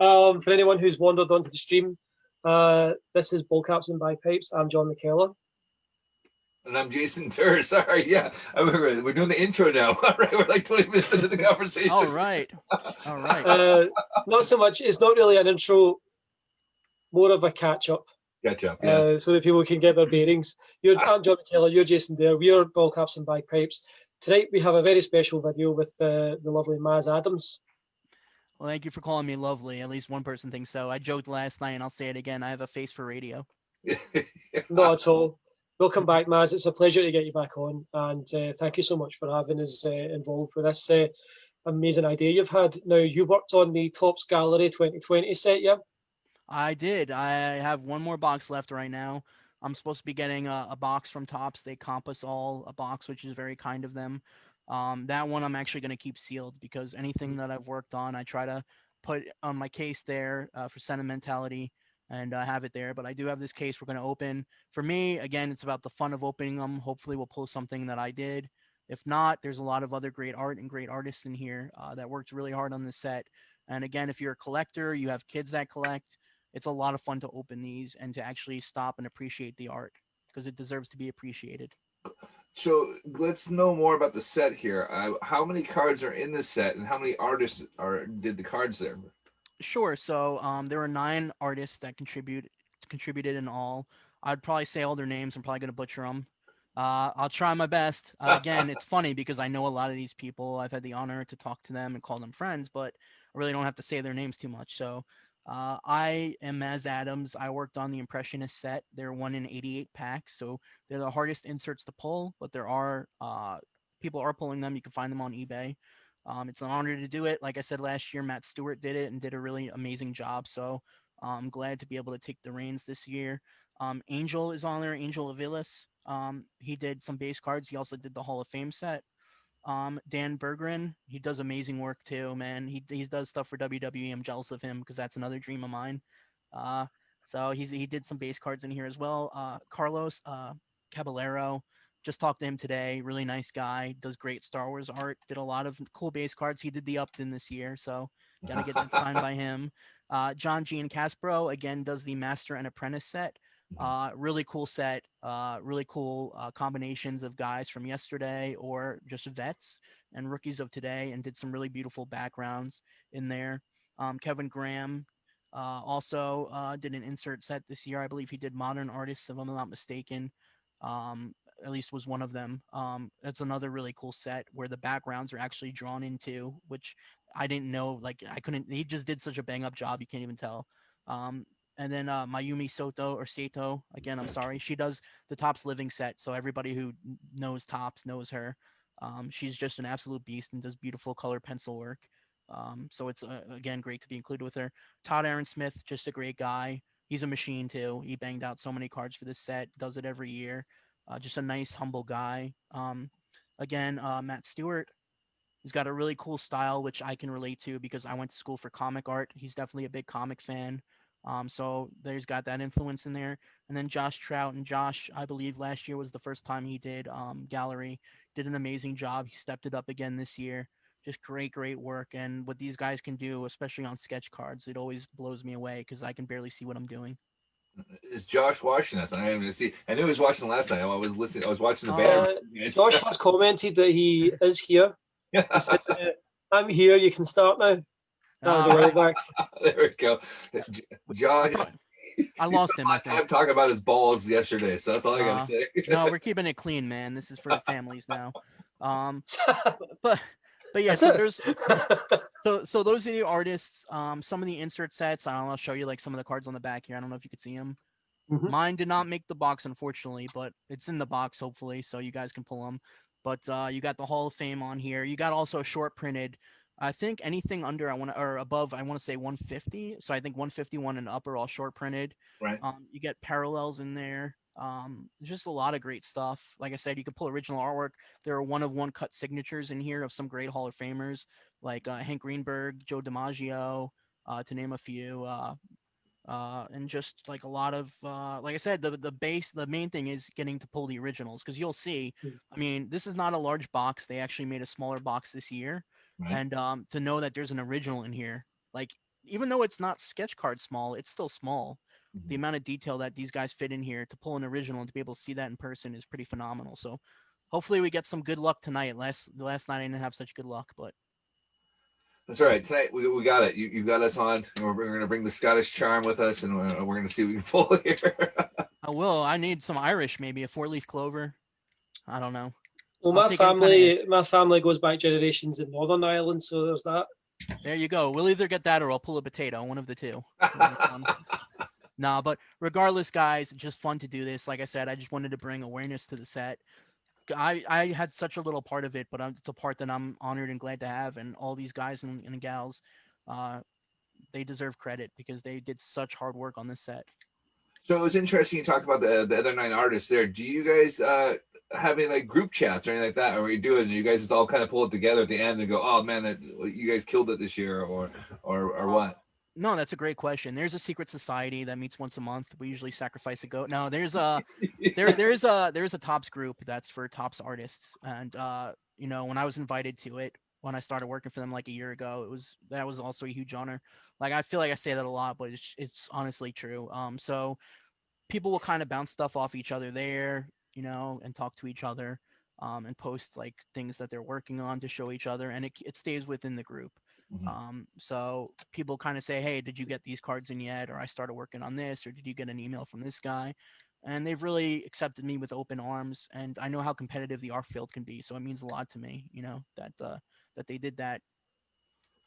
Um, for anyone who's wandered onto the stream, uh, this is Ball Caps and Bagpipes. I'm John McKellar. And I'm Jason Tur. Sorry, yeah, we're, we're doing the intro now. All right, we're like 20 minutes into the conversation. All right, all right. Uh, not so much. It's not really an intro. More of a catch up. Catch up, yes. uh, so that people can get their bearings. You're, I'm John McKellar, you're Jason Dare, we're Ball Caps and Bagpipes. Tonight we have a very special video with uh, the lovely Maz Adams. Well, thank you for calling me lovely. At least one person thinks so. I joked last night, and I'll say it again. I have a face for radio. Not at all. Welcome back, Maz. It's a pleasure to get you back on, and uh, thank you so much for having us uh, involved with this uh, amazing idea you've had. Now, you worked on the Topps Gallery 2020 set, yeah? I did. I have one more box left right now. I'm supposed to be getting a, a box from Topps. They comp us all a box, which is very kind of them. Um, that one I'm actually going to keep sealed because anything that I've worked on, I try to put on my case there uh, for sentimentality and uh, have it there. But I do have this case we're going to open. For me, again, it's about the fun of opening them. Hopefully, we'll pull something that I did. If not, there's a lot of other great art and great artists in here uh, that worked really hard on this set. And again, if you're a collector, you have kids that collect, it's a lot of fun to open these and to actually stop and appreciate the art because it deserves to be appreciated. So let's know more about the set here. Uh, how many cards are in the set, and how many artists are did the cards there? Sure. So um, there were nine artists that contribute contributed in all. I'd probably say all their names. I'm probably going to butcher them. Uh, I'll try my best. Uh, again, it's funny because I know a lot of these people. I've had the honor to talk to them and call them friends, but I really don't have to say their names too much. So uh, I am Maz Adams. I worked on the Impressionist set. They're one in 88 packs, so they're the hardest inserts to pull, but there are uh, people are pulling them. You can find them on eBay. Um, it's an honor to do it. Like I said last year, Matt Stewart did it and did a really amazing job. So I'm glad to be able to take the reins this year. Um, Angel is on there, Angel Avilas. Um, he did some base cards. He also did the Hall of Fame set. Um, Dan Berggren, he does amazing work too, man. He he does stuff for WWE. I'm jealous of him because that's another dream of mine. Uh, so he's he did some base cards in here as well. Uh, Carlos uh, Caballero, just talked to him today. Really nice guy. Does great Star Wars art. Did a lot of cool base cards. He did the Upton this year, so gotta get that signed by him. Uh, John Giancaspro again does the Master and Apprentice set. Uh, really cool set. Uh, really cool uh, combinations of guys from yesterday or just vets and rookies of today, and did some really beautiful backgrounds in there. Um, Kevin Graham uh, also uh, did an insert set this year. I believe he did Modern Artists, if I'm not mistaken. Um, at least was one of them. Um, another really cool set where the backgrounds are actually drawn into, which I didn't know. Like I couldn't. He just did such a bang up job. You can't even tell. Um, and then uh, Mayumi Soto or Sato, again, I'm sorry, she does the Topps Living set. So everybody who knows Topps knows her. Um, she's just an absolute beast and does beautiful color pencil work. Um, so it's uh, again great to be included with her. Todd Aaron Smith, just a great guy. He's a machine too. He banged out so many cards for this set. Does it every year. Uh, just a nice, humble guy. Um, again, uh, Matt Stewart. He's got a really cool style, which I can relate to because I went to school for comic art. He's definitely a big comic fan. Um, so there's got that influence in there. And then Josh Trout and Josh, I believe last year was the first time he did um, gallery. Did an amazing job. He stepped it up again this year. Just great, great work. And what these guys can do, especially on sketch cards, it always blows me away because I can barely see what I'm doing. Is Josh watching us? I didn't see. I knew he was watching last night. I was listening. I was watching the banner. Uh, Josh has commented that he is here. Yeah. Said, uh, I'm here. You can start now. That was a while back. there we go. John. I lost him. I think. I'm talking about his balls yesterday, so that's all I gotta Uh, say. no, we're keeping it clean, man. This is for the families now. Um, but but yeah, so there's so so those are the artists. Um, some of the insert sets. I don't know. I'll show you like some of the cards on the back here. I don't know if you could see them. Mhm. Mine did not make the box, unfortunately, but it's in the box hopefully, so you guys can pull them. But uh, you got the Hall of Fame on here. You got also a short printed. I think anything under I want to or above I want to say 150. So I think 151 and up are all short printed. Right. Um, you get parallels in there. Um, just a lot of great stuff. Like I said, you can pull original artwork. There are one of one cut signatures in here of some great Hall of Famers like uh, Hank Greenberg, Joe DiMaggio, uh, to name a few. Uh, uh, and just like a lot of, uh, like I said, the the base, the main thing is getting to pull the originals because you'll see. Mm. I mean, this is not a large box. They actually made a smaller box this year, Right. and um, to know that there's an original in here, like even though it's not sketch card small, it's still small. The Mhm. amount of detail that these guys fit in here to pull an original and to be able to see that in person is pretty phenomenal. So hopefully we get some good luck tonight. Last the last night I didn't have such good luck, but That's all right. Tonight we, we got it. You, you got us on. We're, we're going to bring the Scottish charm with us, and we're, we're going to see what we can pull here. I will. I need some Irish, maybe a four leaf clover. I don't know. Well, my take any kinda family, my family goes back generations in Northern Ireland, so there's that. There you go. We'll either get that or I'll pull a potato, one of the two. Nah, but regardless, guys, just fun to do this. Like I said, I just wanted to bring awareness to the set. I, I had such a little part of it, but I'm, it's a part that I'm honored and glad to have. And all these guys and, and gals, uh, they deserve credit because they did such hard work on this set. So it was interesting you talked about the, the other nine artists there. Do you guys uh, have any like group chats or anything like that? Or you do it and you guys just all kind of pull it together at the end and go, oh man, that you guys killed it this year or, or, or what? No, that's a great question. There's a secret society that meets once a month. We usually sacrifice a goat. No, there's a there there's a there's a Topps group that's for Topps artists and uh you know when i was invited to it when i started working for them like a year ago it was that was also a huge honor like i feel like i say that a lot but it's, it's honestly true um so people will kind of bounce stuff off each other there you know and talk to each other um and post like things that they're working on to show each other and it, it stays within the group Mhm. um, so people kind of say, "Hey, did you get these cards in yet?" Or I started working on this, or did you get an email from this guy? And they've really accepted me with open arms, and I know how competitive the art field can be, so it means a lot to me, you know, that uh, that they did that.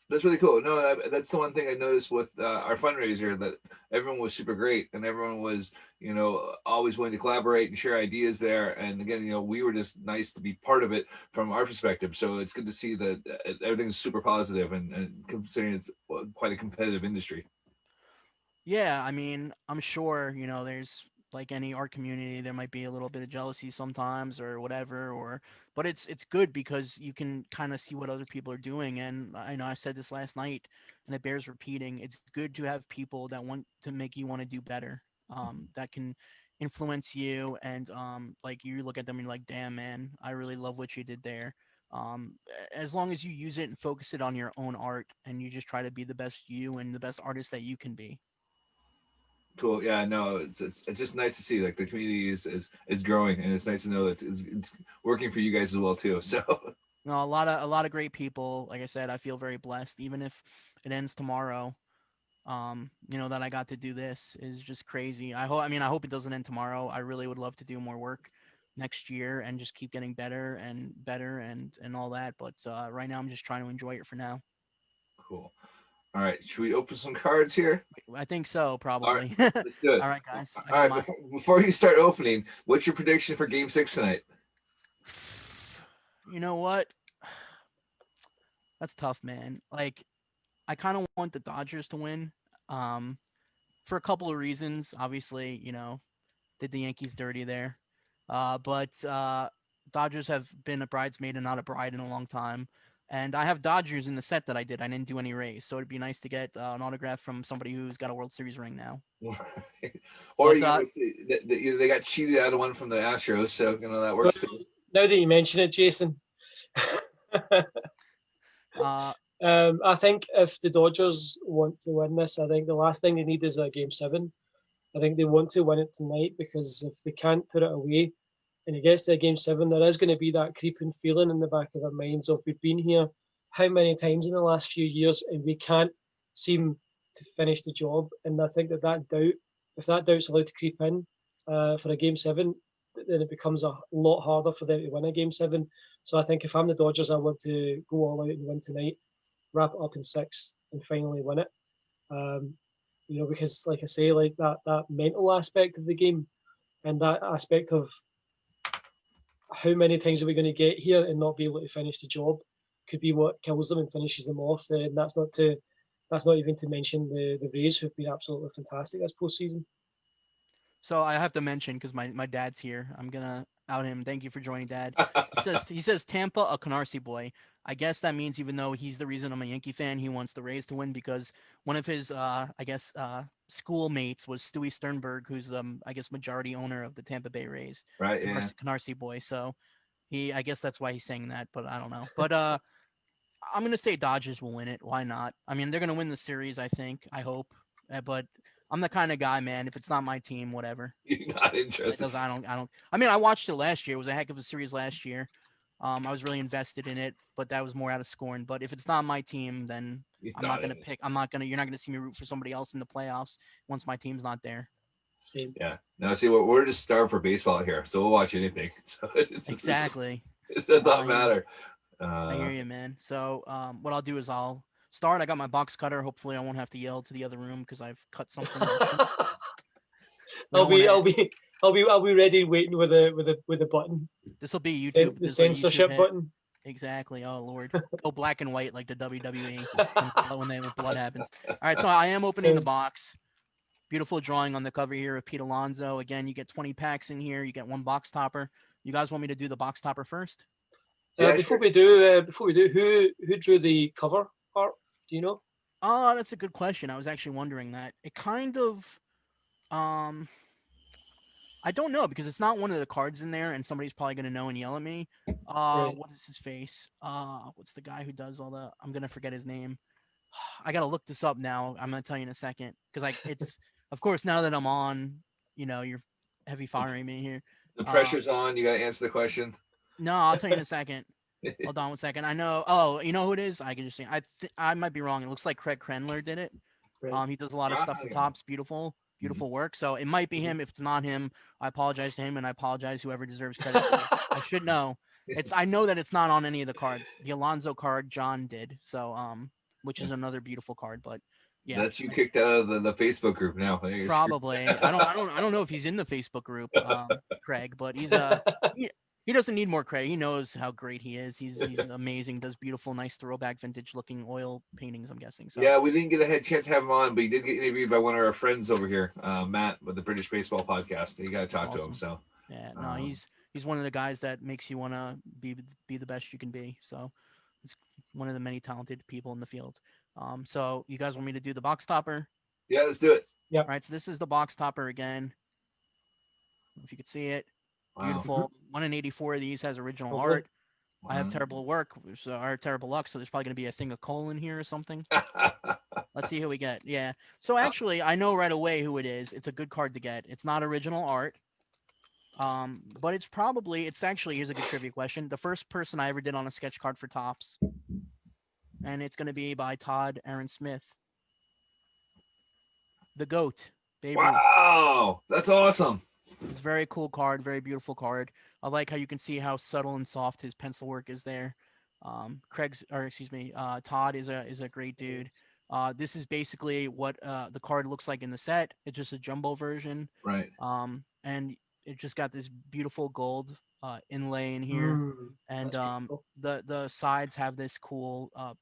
That's really cool. No, that's the one thing I noticed with uh, our fundraiser that everyone was super great and everyone was, you know, always willing to collaborate and share ideas there. And again, you know, we were just nice to be part of it from our perspective. So it's good to see that uh, everything's super positive and, and considering it's uh, quite a competitive industry. Yeah, I mean, I'm sure, you know, there's like any art community, there might be a little bit of jealousy sometimes or whatever, or but it's it's good because you can kind of see what other people are doing. And I know I said this last night and it bears repeating. It's good to have people that want to make you want to do better, um, that can influence you and um like you look at them and you're like, damn man, I really love what you did there. Um, as long as you use it and focus it on your own art and you just try to be the best you and the best artist that you can be. Cool. Yeah, no, it's, it's it's just nice to see like the community is is, is growing and it's nice to know that it's, it's, working for you guys as well too. So No, a lot of a lot of great people. Like I said, I feel very blessed. Even if it ends tomorrow, um, you know that I got to do this is just crazy. I hope. I mean, I hope it doesn't end tomorrow. I really would love to do more work next year and just keep getting better and better and and all that. But uh, right now, I'm just trying to enjoy it for now. cool. All right, should we open some cards here? I think so, probably. All right, Let's do it. all right, guys. All right, before, before you start opening, what's your prediction for Game Six tonight? You know what? That's tough, man. Like, I kind of want the Dodgers to win. Um, for a couple of reasons. Obviously, you know, did the Yankees dirty there. Uh, but uh, Dodgers have been a bridesmaid and not a bride in a long time. And I have Dodgers in the set that I did. I didn't do any Rays, so it'd be nice to get uh, an autograph from somebody who's got a World Series ring now. or But, you uh, they, they- they got cheated out of one from the Astros, so you know that works. too. Now that you mention it, Jason, Uh, um, I think if the Dodgers want to win this, I think the last thing they need is a game seven. I think they want to win it tonight because if they can't put it away and it gets to a game seven, there is going to be that creeping feeling in the back of their minds of we've been here how many times in the last few years and we can't seem to finish the job. And I think that that doubt, if that doubt's allowed to creep in uh, for a game seven, then it becomes a lot harder for them to win a game seven. So I think if I'm the Dodgers, I want to go all out and win tonight, wrap it up in six, and finally win it. Um, you know, because like I say, like that that mental aspect of the game, and that aspect of how many times are we going to get here and not be able to finish the job, could be what kills them and finishes them off. Uh, and that's not to that's not even to mention the the Rays who've been absolutely fantastic this postseason. so I have to mention because my, my dad's here. I'm gonna out him. Thank you for joining, Dad. He says he says Tampa a Canarsie boy. I guess that means even though he's the reason I'm a Yankee fan, he wants the Rays to win because one of his uh I guess uh schoolmates was Stewie Sternberg, who's um I guess majority owner of the Tampa Bay Rays. right? Yeah. Canarsie, Canarsie boy. So he I guess that's why he's saying that, but I don't know. But uh I'm gonna say Dodgers will win it. Why not? I mean, they're gonna win the series. I think. I hope. Uh, but I'm the kind of guy, man. If it's not my team, whatever. You're not interested. Because I don't. I don't. I mean, I watched it last year. It was a heck of a series last year. Um, I was really invested in it, but that was more out of scorn. But if it's not my team, then You're I'm not gonna it. pick. I'm not gonna. You're not gonna see me root for somebody else in the playoffs once my team's not there. Same. Yeah. No, see, we're, we're just starved for baseball here, so we'll watch anything. So it's, Exactly. It does not yeah. matter. I hear Uh, you, man. So um, what I'll do is I'll start. I got my box cutter. Hopefully, I won't have to yell to the other room because I've cut something. open. We I'll don't be, I'll be, I'll be, I'll be ready waiting with a, with a, with a button, This will be Cen- YouTube. the this will be YouTube censorship button. Exactly. Oh lord. Go black and white like the WWE when- when they when blood happens. All right, so I am opening the box. Beautiful drawing on the cover here of Pete Alonso. Again, you get 20 packs in here. You get one box topper. You guys want me to do the box topper first? Uh, Yeah, before sure. we do, uh, before we do, who, who drew the cover art? Do you know? Oh, that's a good question. I was actually wondering that. It kind of, um, I don't know because it's not one of the cards in there, and somebody's probably gonna know and yell at me. Uh, Right. what is his face? Uh, what's the guy who does all the? I'm gonna forget his name. I gotta look this up now. I'm gonna tell you in a second because I it's of course now that I'm on, you know, you're heavy firing me here. the uh, pressure's on. You got to answer the question. No, I'll tell you in a second. Hold on one second. I know. Oh, you know who it is? I can just see. I th- I might be wrong. It looks like Craig Krenler did it. Right. Um, he does a lot of stuff for Topps. Beautiful, beautiful work. So it might be him. If it's not him, I apologize to him, and I apologize whoever deserves credit. I should know. It's. I know that it's not on any of the cards. The Alonso card John did. So um, which is another beautiful card. But yeah, That's you kicked out of the, the Facebook group now. Probably. I don't. I don't. I don't know if he's in the Facebook group, um, Craig, but he's uh he, he doesn't need more credit. He knows how great he is. He's he's amazing. Does beautiful, nice throwback, vintage looking oil paintings. I'm guessing. So Yeah, we didn't get a head chance to have him on, but he did get interviewed by one of our friends over here, uh, Matt, with the British Baseball Podcast. You got to talk to him. So Yeah, no, Um, he's he's one of the guys that makes you want to be be the best you can be. So he's one of the many talented people in the field. Um, so you guys want me to do the box topper? yeah, let's do it. Yeah. All right, so this is the box topper again. If you could see it, Wow. beautiful. One in eighty-four of these has original Lovely. art. I have terrible work, so or terrible luck. So there's probably gonna be a thing of coal in here or something. Let's see who we get. Yeah. So actually, I know right away who it is. It's a good card to get. It's not original art. Um, but it's probably it's actually here's a good trivia question. The first person I ever did on a sketch card for Topps. And it's gonna be by Todd Aaron Smith. The goat. Baby. Wow, that's awesome. It's a very cool card, very beautiful card. I like how you can see how subtle and soft his pencil work is there. Um, Craig's, or excuse me, uh, Todd is a is a great dude. Uh, this is basically what uh, the card looks like in the set. It's just a jumbo version, Right. um, and it just got this beautiful gold uh, inlay in here, Mm, and um, the the sides have this cool uh,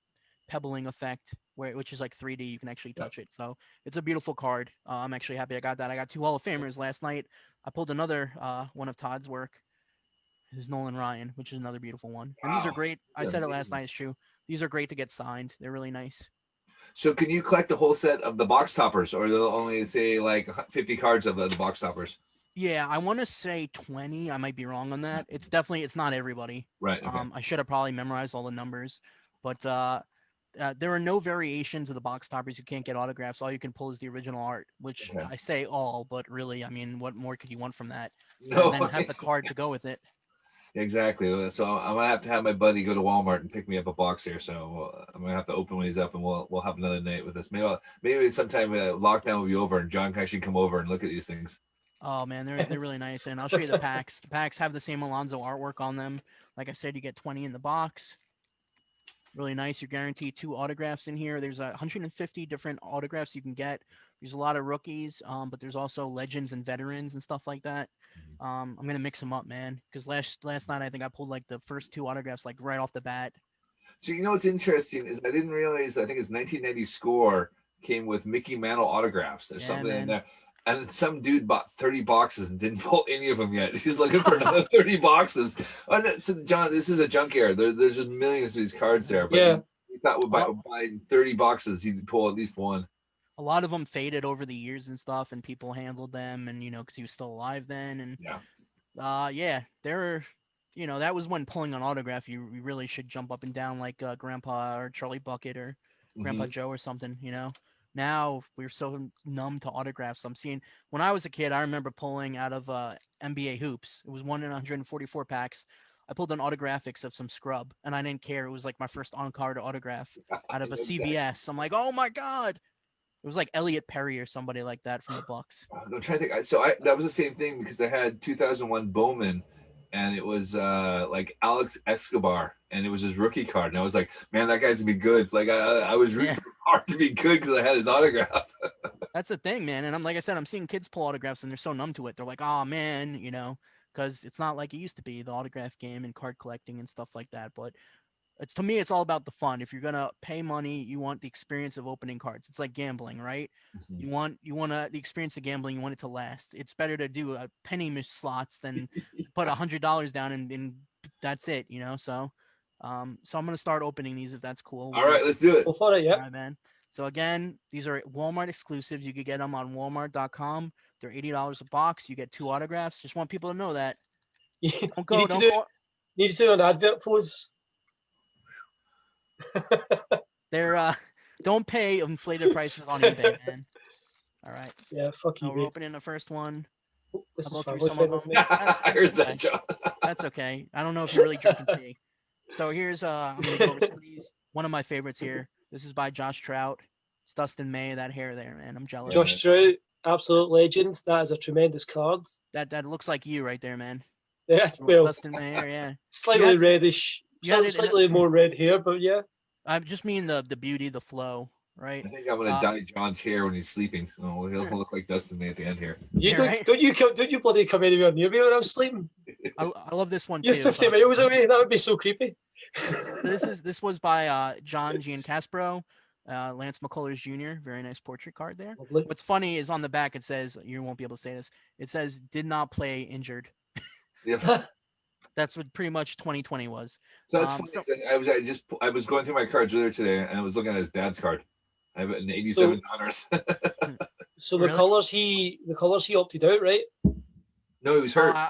pebbling effect, where which is like 3D. You can actually touch it, so it's a beautiful card. Uh, I'm actually happy I got that. I got two Hall of Famers last night. I pulled another uh, one of Todd's work. Is Nolan Ryan, which is another beautiful one. And these are great. I Yeah, said it last night. It's true. These are great to get signed. They're really nice. So can you collect the whole set of the box toppers, or they'll only say like 50 cards of the, the box toppers? Yeah, I want to say 20. I might be wrong on that. It's definitely it's not everybody. Right. Okay. Um, I should have probably memorized all the numbers, but uh, uh, there are no variations of the box toppers. You can't get autographs. All you can pull is the original art, which Okay. I say all, but really, I mean, what more could you want from that? no, and then have the card to go with it. Exactly. So I'm gonna have to have my buddy go to Walmart and pick me up a box here. So uh, I'm gonna have to open one of these up, and we'll we'll have another night with this. Maybe I'll, maybe sometime uh, lockdown will be over, and John can actually come over and look at these things. Oh man, they're they're really nice, and I'll show you the packs. The packs have the same Alonso artwork on them. Like I said, you get 20 in the box. Really nice. You're guaranteed two autographs in here. There's a 150 different autographs you can get. There's a lot of rookies, um, but there's also legends and veterans and stuff like that. Um, I'm gonna mix them up, man, because last last night I think I pulled like the first two autographs like right off the bat. So you know what's interesting is I didn't realize I think it's 1990 score came with Mickey Mantle autographs. There's Yeah, something in there. And some dude bought 30 boxes and didn't pull any of them yet. He's looking for another 30 boxes. Oh, no, so John, this is a junk era. There, there's just millions of these cards there. But Yeah. he thought buying 30 boxes, he'd pull at least one. A lot of them faded over the years and stuff, and people handled them, and you know, because he was still alive then, and Yeah. uh, yeah, there are. you know, that was when pulling an autograph, you, you really should jump up and down like uh, Grandpa or Charlie Bucket or Grandpa Mhm. Joe or something, you know. Now we're so numb to autographs. I'm seeing when I was a kid, I remember pulling out of uh, NBA hoops. It was one in 144 packs. I pulled an autographics of some scrub, and I didn't care. It was like my first on-card autograph out of a. CVS. I'm like, oh my god! It was like Elliot Perry or somebody like that from the Bucks. I'm trying to think. So I that was the same thing because I had 2001 Bowman, and it was uh like Alex Escobar, and it was his rookie card, and I was like, man, that guy's gonna be good. Like I, I was rooting Yeah. hard to be good because I had his autograph. That's the thing, man. And I'm like I said, I'm seeing kids pull autographs, and they're so numb to it. They're like, oh man, you know, because it's not like it used to be the autograph game and card collecting and stuff like that. But it's to me, it's all about the fun. If you're gonna pay money, you want the experience of opening cards. It's like gambling, right? You mm-hmm. want you want to the experience of gambling. You want it to last. It's better to do a penny miss slots than put a hundred dollars down and, and that's it. You know. So, um, so I'm gonna start opening these if that's cool. All right, let's do it. Go for it, yeah. right, man. So again, these are Walmart exclusives. You could get them on Walmart.com. They're eighty dollars a box. You get two autographs. Just want people to know that. You Don't go. need to Don't do- go. need to do an advert pose. They're uh, don't pay inflated prices on eBay, man. All right. Yeah, fuck So we're mate. opening the first one. This I'll is go through some of them. I heard that, John. That's okay. I don't know if you're really drinking tea. So here's uh, I'm gonna go over some of these. One of my favorites here. This is by Josh Trout. It's Dustin May. That hair there, man. I'm jealous. Josh Trout, absolute legend. That is a tremendous card. That that looks like you right there, man. Yeah, Little well, Dustin May. Yeah. slightly had- reddish, you had slightly, it in a- slightly more red hair, but yeah. I just mean the the beauty, the flow, right? I think I'm gonna Uh, dye John's hair when he's sleeping. So he'll, he'll look like Dustin May at the end here. You Yeah, don't, right? don't you come, don't you bloody come anywhere near me when I'm sleeping? I, I love this one You're too. 50 uh, miles away. That would be so creepy. this is this was by uh, John Giancaspro, uh, Lance McCullers Jr. Very nice portrait card there. Lovely. What's funny is on the back it says you won't be able to say this. It says did not play injured. Yep. That's what pretty much 2020 was. So it's Um, funny. so- I was I just I was going through my cards earlier today, and I was looking at his dad's card. I have an 87 honors. So the Really? colours he the colours he opted out, right? no, he was hurt. Uh,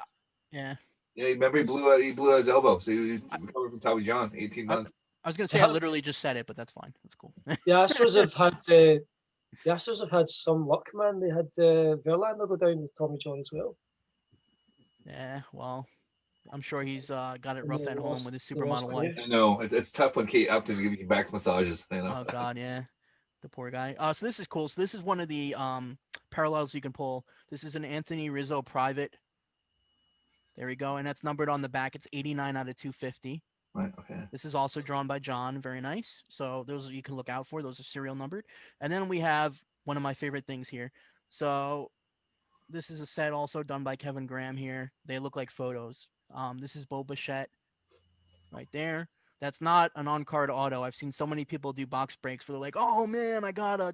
yeah, yeah, remember he blew out he blew out his elbow, so he was recovered from Tommy John, 18 I- months. I was gonna say I literally just said it, but that's fine. That's cool. The Astros have had uh, the Astros have had some luck, man. They had uh, Verlander go down with Tommy John as well. yeah, well, I'm sure he's uh, got it rough at home with his supermodel wife. I know it's tough when Kate Upton give you back massages. You know. Oh God, yeah, the poor guy. Uh, so this is cool. So this is one of the um parallels you can pull. This is an Anthony Rizzo private. There we go, and that's numbered on the back. It's 89 out of 250. Right. Okay. This is also drawn by John. Very nice. So those you can look out for. Those are serial numbered. And then we have one of my favorite things here. So this is a set also done by Kevin Graham here. They look like photos. Um, this is Bo Bichette right there. That's not an on-card auto. I've seen so many people do box breaks where they're like, "Oh man, I got a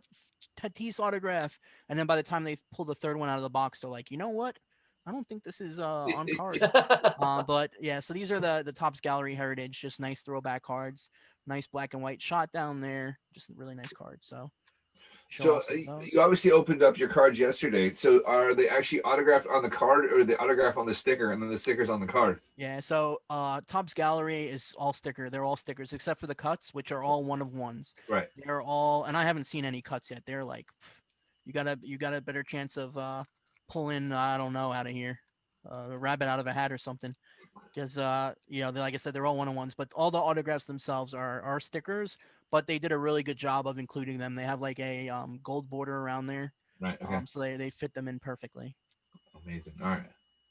Tatis autograph," and then by the time they pull the third one out of the box, they're like, "You know what? I don't think this is uh, on card." uh, but yeah, so these are the the Topps Gallery Heritage, just nice throwback cards, nice black and white shot down there, just a really nice card. So, So off some uh, of those. you obviously opened up your cards yesterday. So are they actually autographed on the card, or the autograph on the sticker, and then the stickers on the card? yeah, so uh, Topps Gallery is all sticker. They're all stickers except for the cuts, which are all one of ones. Right. They're all, and I haven't seen any cuts yet. They're like, you got a you got a better chance of uh, pulling I don't know out of here, uh, a rabbit out of a hat or something, because uh, you know, like I said, they're all one on ones. But all the autographs themselves are are stickers. But they did a really good job of including them. They have like a um, gold border around there, Right. Okay. um, so they they fit them in perfectly. Amazing. All right.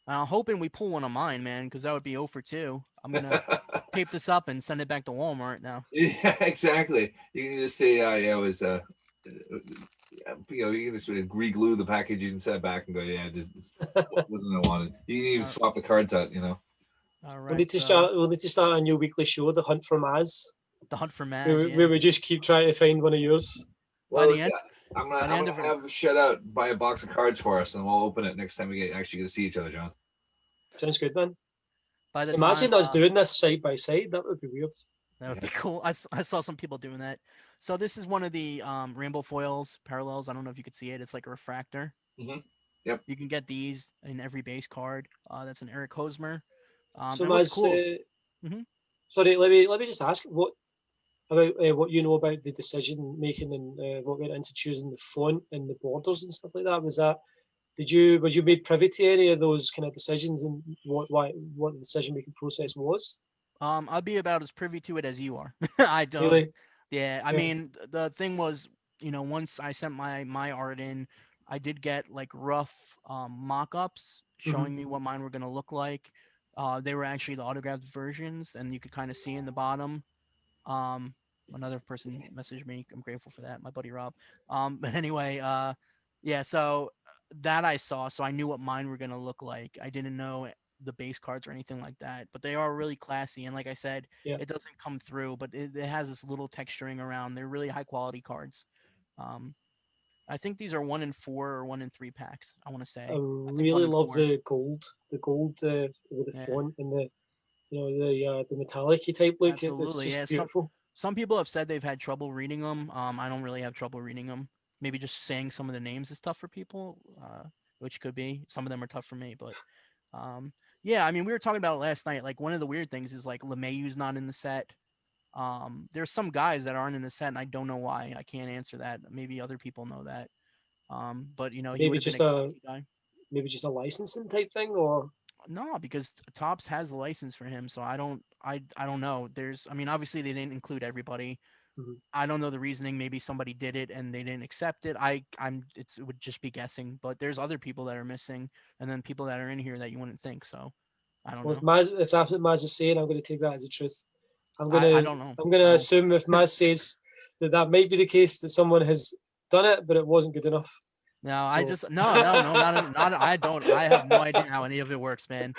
And I'm hoping we pull one of mine, man, because that would be 0 for 2. I'm gonna tape this up and send it back to Walmart now. yeah, exactly. You can just say, uh, yeah, it was, uh, uh, you know, you can just re-glue the package and send it back and go, yeah, this, this wasn't what I wanted. You can even Uh, swap the cards out, you know. All we need to so start. We need to start a new weekly show, The Hunt for Maz, the hunt for man. we- yeah. where we just keep trying to find one of yours. By the end- I'm gonna, I'm end gonna of it- have shut out buy a box of cards for us, and we'll open it next time we get actually get to see each other, John. Sounds good, man. By the Imagine time, us uh, doing this side by side. That would be weird. That would be cool. I, I saw some people doing that. So this is one of the um, rainbow foils parallels. I don't know if you could see it. It's like a refractor. Mhm. Yep. You can get these in every base card. Uh, that's an Eric Hosmer. Um, so, and Maz, cool, uh, Mhm. sorry, let me let me just ask what about uh, what you know about the decision making and uh, what went into choosing the font and the borders and stuff like that. Was that did you were you made privy to any of those kind of decisions and what why what the decision making process was? um, I'll be about as privy to it as you are. I don't. Really? Yeah, I Yeah. mean, the thing was, you know, once I sent my my art in, I did get like rough um, mock-ups Mhm. showing me what mine were gonna look like. Uh, they were actually the autographed versions, and you could kind of see in the bottom. Um, another person messaged me. I'm grateful for that, my buddy Rob. Um, but anyway, uh, yeah, so that I saw, so I knew what mine were gonna look like. I didn't know the base cards or anything like that, but they are really classy. And like I said, Yeah. it doesn't come through, but it, it has this little texturing around. They're really high quality cards. Um, I think these are one in four or one in three packs. I want to say. I really love four. the gold, the gold uh, with the Yeah. font and the you know the uh, the metallic type look. It's Absolutely, just yeah, beautiful. Some people have said they've had trouble reading them. Um, I don't really have trouble reading them. Maybe just saying some of the names is tough for people, uh, which could be. Some of them are tough for me, but um, yeah. I mean, we were talking about it last night. Like one of the weird things is like LeMahieu's not in the set. Um, there's some guys that aren't in the set, and I don't know why. I can't answer that. Maybe other people know that. Um, but you know, he Maybe just a a- guy. Maybe just a licensing type thing, or No, because Topps has the license for him, so I don't, I, I don't know. There's, I mean, obviously they didn't include everybody. Mhm. I don't know the reasoning. Maybe somebody did it and they didn't accept it. I, I'm, it's, it would just be guessing. But there's other people that are missing, and then people that are in here that you wouldn't think. So, I don't well, if know. Maz, if that's what Maz is saying, I'm going to take that as the truth. I'm going to I don't know. I'm going to I- assume if Maz says that that might be the case that someone has done it, but it wasn't good enough. No, I just no, no, no, not, not. I don't. I have no idea how any of it works, man.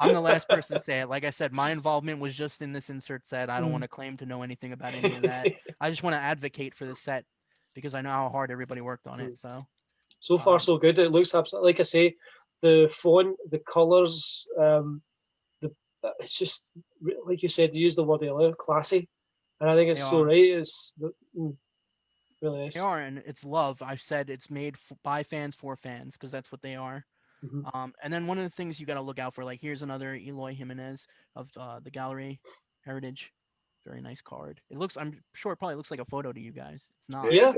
I'm the last person to say it. Like I said, my involvement was just in this insert set. I don't Mm. want to claim to know anything about any of that. I just want to advocate for the set because I know how hard everybody worked on it. So so far, Um, so good. It looks absolutely like I say, the font, the colors, um, the uh, it's just like you said. You used the word earlier, classy, and I think it's so are. right. It's the- mm, really nice. they are, and it's love. I've said it's made f- by fans for fans because that's what they are. Mhm. Um, and then one of the things you got to look out for, like here's another Eloy Jimenez of uh, the Gallery Heritage. Very nice card. It looks. I'm sure it probably looks like a photo to you guys. It's not. Yeah.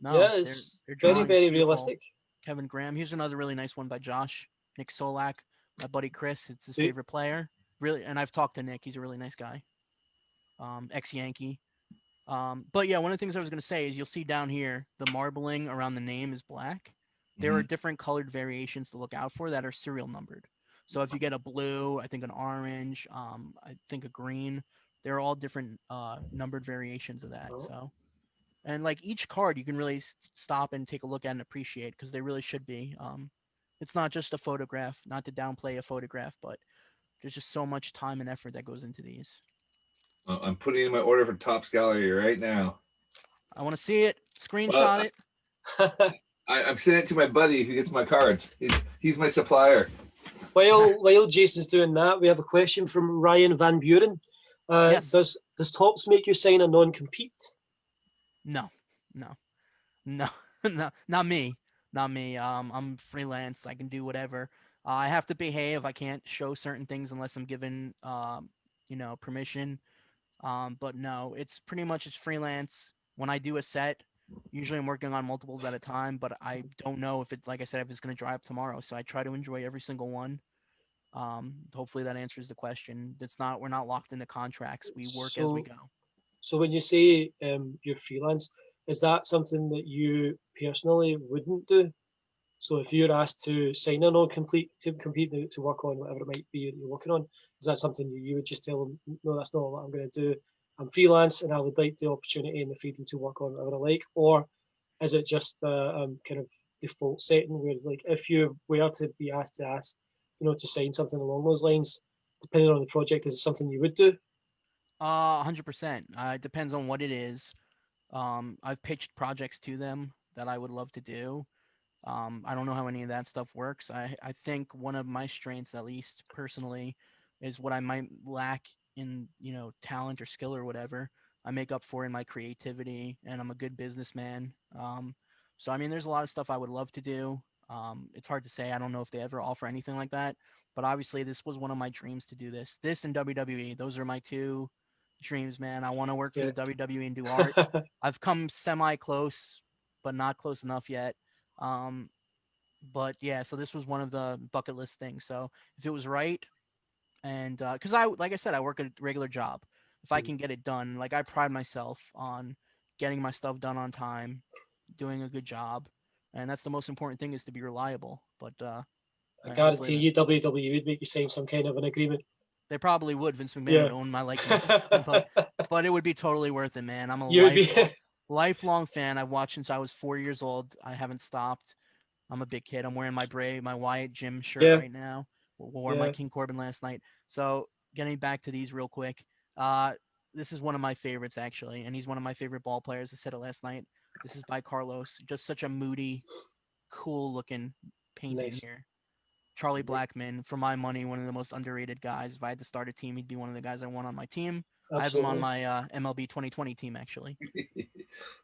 No, yeah, they're- it's they're very, very beautiful. realistic. Kevin Graham. Here's another really nice one by Josh. Nick Solak, my buddy Chris. It's his See? favorite player. Really, and I've talked to Nick. He's a really nice guy. Um, ex Yankee. Um, but yeah, one of the things I was gonna say is you'll see down here the marbling around the name is black. There are different colored variations to look out for that are serial numbered. So if you get a blue, I think an orange, um, I think a green, they're all different uh, numbered variations of that. Oh. So, and like each card, you can really s- stop and take a look at and appreciate because they really should be. Um, it's not just a photograph, not to downplay a photograph, but there's just so much time and effort that goes into these. I'm putting in my order for Topps Gallery right now. I want to see it. Screenshot it. I, I'm sending it to my buddy who gets my cards. He's, he's my supplier. while while Jason's doing that, we have a question from Ryan Van Buren. Uh, Yes. Does does Topps make you sign a non-compete? No, no, no, no, not me, not me. Um, I'm freelance. I can do whatever. Uh, I have to behave. I can't show certain things unless I'm given, um, you know, permission. Um, but no, it's pretty much it's freelance. When I do a set, usually I'm working on multiples at a time, but I don't know if it's like I said if it's going to dry up tomorrow. So I try to enjoy every single one. Um, hopefully that answers the question. It's not we're not locked into contracts. We work as we go. So when you say um, you're freelance, is that something that you personally wouldn't do? So if you're asked to sign a non-complete to compete to, work on whatever it might be that you're working on, is that something you, you would just tell them, no, that's not what I'm going to do. I'm freelance and I would like the opportunity and the freedom to work on whatever I like, or is it just a um, kind of default setting where like if you were to be asked to ask, you know, to sign something along those lines, depending on the project, is it something you would do? Uh, hundred percent. Uh, it depends on what it is. Um, I've pitched projects to them that I would love to do. Um, I don't know how any of that stuff works. I I think one of my strengths, at least personally, is what I might lack in you know talent or skill or whatever. I make up for in my creativity, and I'm a good businessman. Um, so I mean, there's a lot of stuff I would love to do. Um, it's hard to say. I don't know if they ever offer anything like that. But obviously, this was one of my dreams to do this. This and WWE, those are my two dreams, man. I want to work for Yeah. the WWE and do art. I've come semi close, but not close enough yet. Um, but yeah, so this was one of the bucket list things. So if it was right, and because I, like I said, I work a regular job. If I Mm. can get it done, like I pride myself on getting my stuff done on time, doing a good job, and that's the most important thing is to be reliable. But uh, I uh, guarantee you, WWE would make you sign some kind of an agreement. they probably would. Vince McMahon Yeah. would own my likeness, but but it would be totally worth it, man. I'm a would be. Lifelong, fan. I've watched since I was four years old. I haven't stopped. I'm a big kid. I'm wearing my Bray, my Wyatt Jim shirt Yeah. right now. Wore my King Corbin last night. So getting back to these real quick. Uh, this is one of my favorites actually, and he's one of my favorite ball players. I said it last night. This is by Carlos. Just such a moody, cool looking painting Nice. here. Charlie Blackmon, for my money, one of the most underrated guys. If I had to start a team, he'd be one of the guys I want on my team. I have him on my uh, MLB 2020 team actually. it's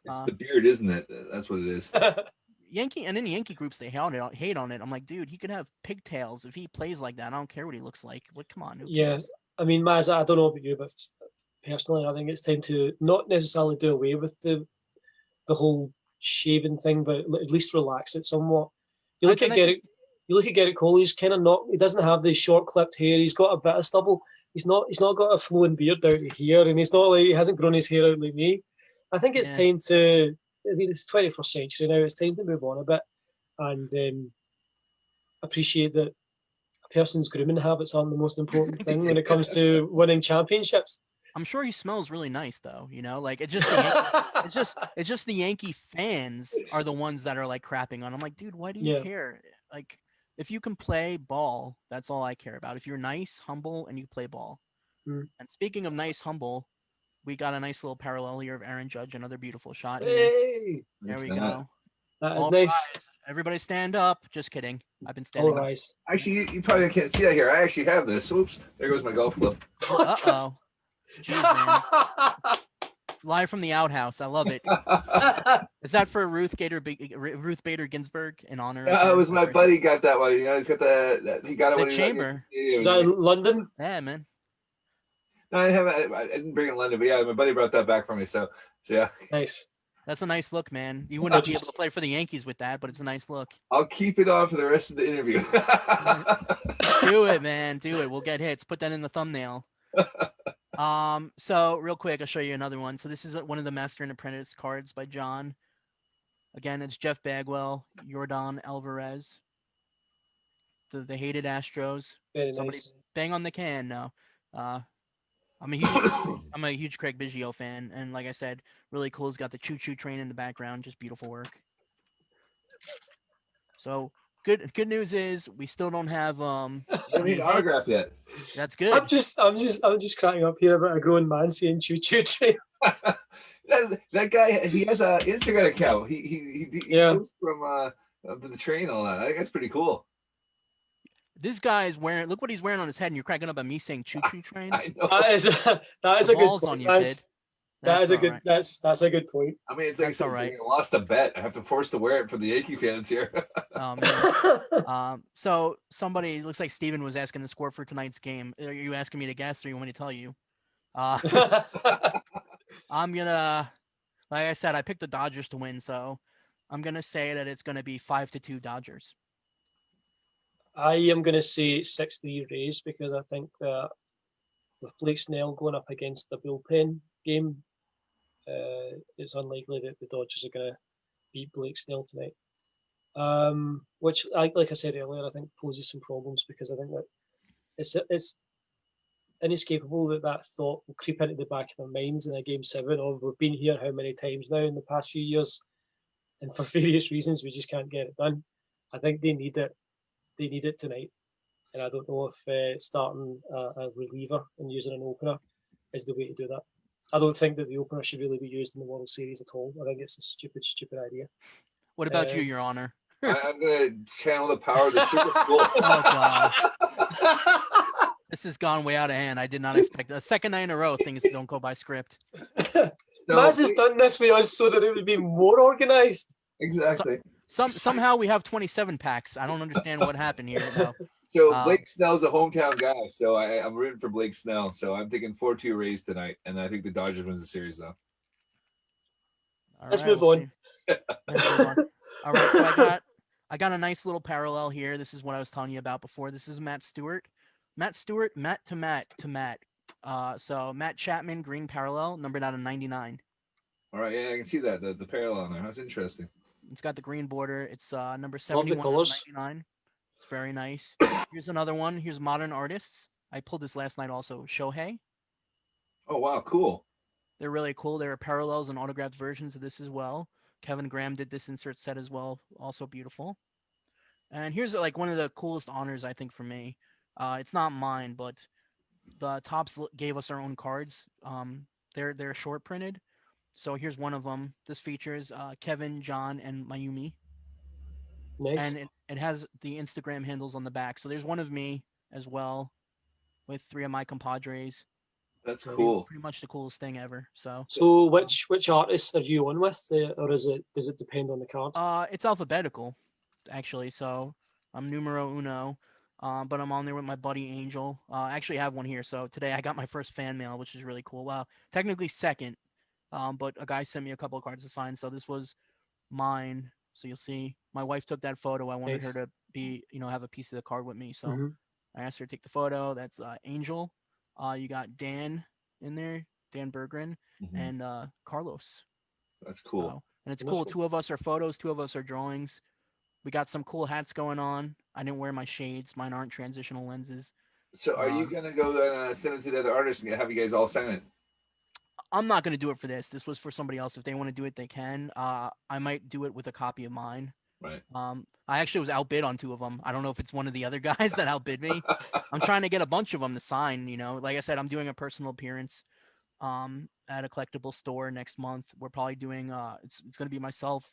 Uh, the beard, isn't it? That's what it is. Yankee and in Yankee groups they hate on it. Hate on it. I'm like, dude, he could have pigtails if he plays like that. I don't care what he looks like. Like, come on. Yeah. cares? I mean, Maz, I don't know about you, but personally, I think it's time to not necessarily do away with the the whole shaving thing, but at least relax it somewhat. You look at can- I Gerrit. You look at Gerrit Cole. He's kind of not. He doesn't have the short clipped hair. He's got a bit of stubble. He's not. He's not got a flowing beard out here, and he's not like he hasn't grown his hair out like me. I think it's Yeah. time to. I mean, it's 21st century now. It's time to move on a bit, and um, appreciate that a person's grooming habits aren't the most important thing when it comes to winning championships. I'm sure he smells really nice though. You know, like it just it's just it's just the Yankee fans are the ones that are like crapping on. I'm like, dude, why do you Yeah. care? Like, if you can play ball, that's all I care about. If you're nice, humble, and you play ball. Mm. And speaking of nice, humble, we got a nice little parallel here of Aaron Judge, another beautiful shot. Hey, There we It's go. that is All nice. rise. Everybody stand up. Just kidding. I've been All standing up. rise. Actually, you, you probably can't see that here. I actually have this. Oops, there goes my golf club. Uh oh. Jeez, man. Live from the outhouse. I love it. Is that for Ruth Gator Big- uh, Ruth Bader Ginsburg in honor? of Yeah, it was my buddy got that one. You know, he's got the, that he got it The when he was- chamber. Yeah, yeah, Is yeah. that in London? Yeah, man. No, I haven't. I, I didn't bring it in London, but yeah, my buddy brought that back for me. So, so yeah, Nice. That's a nice look, man. You wouldn't be able to play for the Yankees with that, but it's a nice look. I'll keep it on for the rest of the interview. Do it, man. Do it. We'll get hits. Put that in the thumbnail. Um, so real quick, I'll show you another one. So this is uh, one of the Master and Apprentice cards by John. Again, it's Jeff Bagwell, Yordan Alvarez, the the hated Astros. Very Somebody- nice. Bang on the can. No, uh, I'm a huge I'm a huge Craig Biggio fan, and like I said, really cool. He's got the choo choo train in the background, just beautiful work. So good good news is we still don't have um. I don't need autograph yet. That's good. I'm just, I'm just, I'm just cracking up here about a grown man saying "choo choo train." that, that guy, he has an Instagram account. He he he, he Yeah. from uh up to the train all that. I think that's pretty cool. This guy's wearing. Look what he's wearing on his head, and you're cracking up at me saying choo choo train. I know. That is, that is a good Balls point. on you, That's- kid. That That's is a good. right. That's that's a good point. I mean, it's like That's all something right. I lost a bet. I have to force to wear it for the Yankee fans here. Oh. Um, so somebody looks like Steven was asking the score for tonight's game. Are you asking me to guess, or you want me to tell you? Uh, I'm gonna, like I said, I picked the Dodgers to win, so I'm gonna say that it's gonna be five to two Dodgers. I am going to say six three Rays because I think that with Blake Snell going up against the bullpen game, uh, it's unlikely that the Dodgers are going to beat Blake Snell tonight. Um, which, like I said earlier, I think poses some problems because I think that it's it's inescapable that that thought will creep into the back of their minds in a game seven of we've been here how many times now in the past few years, and for various reasons we just can't get it done. I think they need it they need it tonight. And I don't know if uh, starting a, a reliever and using an opener is the way to do that. I don't think that the opener should really be used in the World Series at all. I think it's a stupid, stupid idea. What about you, Uh, Your Honor? I, I'm gonna channel the power of the sugar school. Oh, God. This has gone way out of hand. I did not expect a second night in a row. Things don't go by script. So, Maz has done this with us so that it would be more organised. exactly. Some somehow we have 27 packs. I don't understand what happened here. though. So Um, Blake Snell's a hometown guy, so I, I'm rooting for Blake Snell. So I'm thinking four two Rays tonight, and I think the Dodgers wins the series though. All Let's right, move we'll on. Let's move on. All right, so I got I got a nice little parallel here. This is what I was telling you about before. This is Matt Stewart. Matt Stewart, Matt to Matt to Matt. Uh, so Matt Chapman, green parallel, numbered out of 99. All right, yeah, I can see that the, the parallel there. That's interesting. It's got the green border. It's uh, number Love the 71 out of colours. 99. It's very nice. Here's another one. Here's modern artists. I pulled this last night also. Shohei. Oh wow, cool. They're really cool. There are parallels and autographed versions of this as well. Kevin Graham did this insert set as well. Also beautiful. And here's like one of the coolest honors I think for me. Uh, it's not mine, but the Topps gave us our own cards. Um, they're they're short printed. So here's one of them. This features uh, Kevin, John, and Mayumi, Nice. and it, it has the Instagram handles on the back. So there's one of me as well, with three of my compadres. That's So cool. Pretty much the coolest thing ever. So So which which artists are you on with, uh, or is it does it depend on the card? Uh, it's alphabetical, actually. So I'm numero uno, uh, but I'm on there with my buddy Angel. Uh, I actually have one here. So today I got my first fan mail, which is really cool. Well, technically second, um, but a guy sent me a couple of cards to sign. So this was mine. So you'll see, my wife took that photo. I wanted Nice. her to be, you know, have a piece of the card with me. So Mhm. I asked her to take the photo. That's uh, Angel. Uh, you got Dan in there, Dan Bergren, Mhm. and uh, Carlos. That's cool. So, and it's Nice cool. Two of us are photos, two of us are drawings. We got some cool hats going on. I didn't wear my shades. Mine aren't transitional lenses. So are you uh, gonna go and uh, send it to the other artists and have you guys all sign it? I'm not going to do it for this. This was for somebody else. If they want to do it, they can. Uh, I might do it with a copy of mine. Right. Um, I actually was outbid on two of them. I don't know if it's one of the other guys that outbid me. I'm trying to get a bunch of them to sign. You know, like I said, I'm doing a personal appearance um, at a collectible store next month. We're probably doing. Uh, it's it's going to be myself,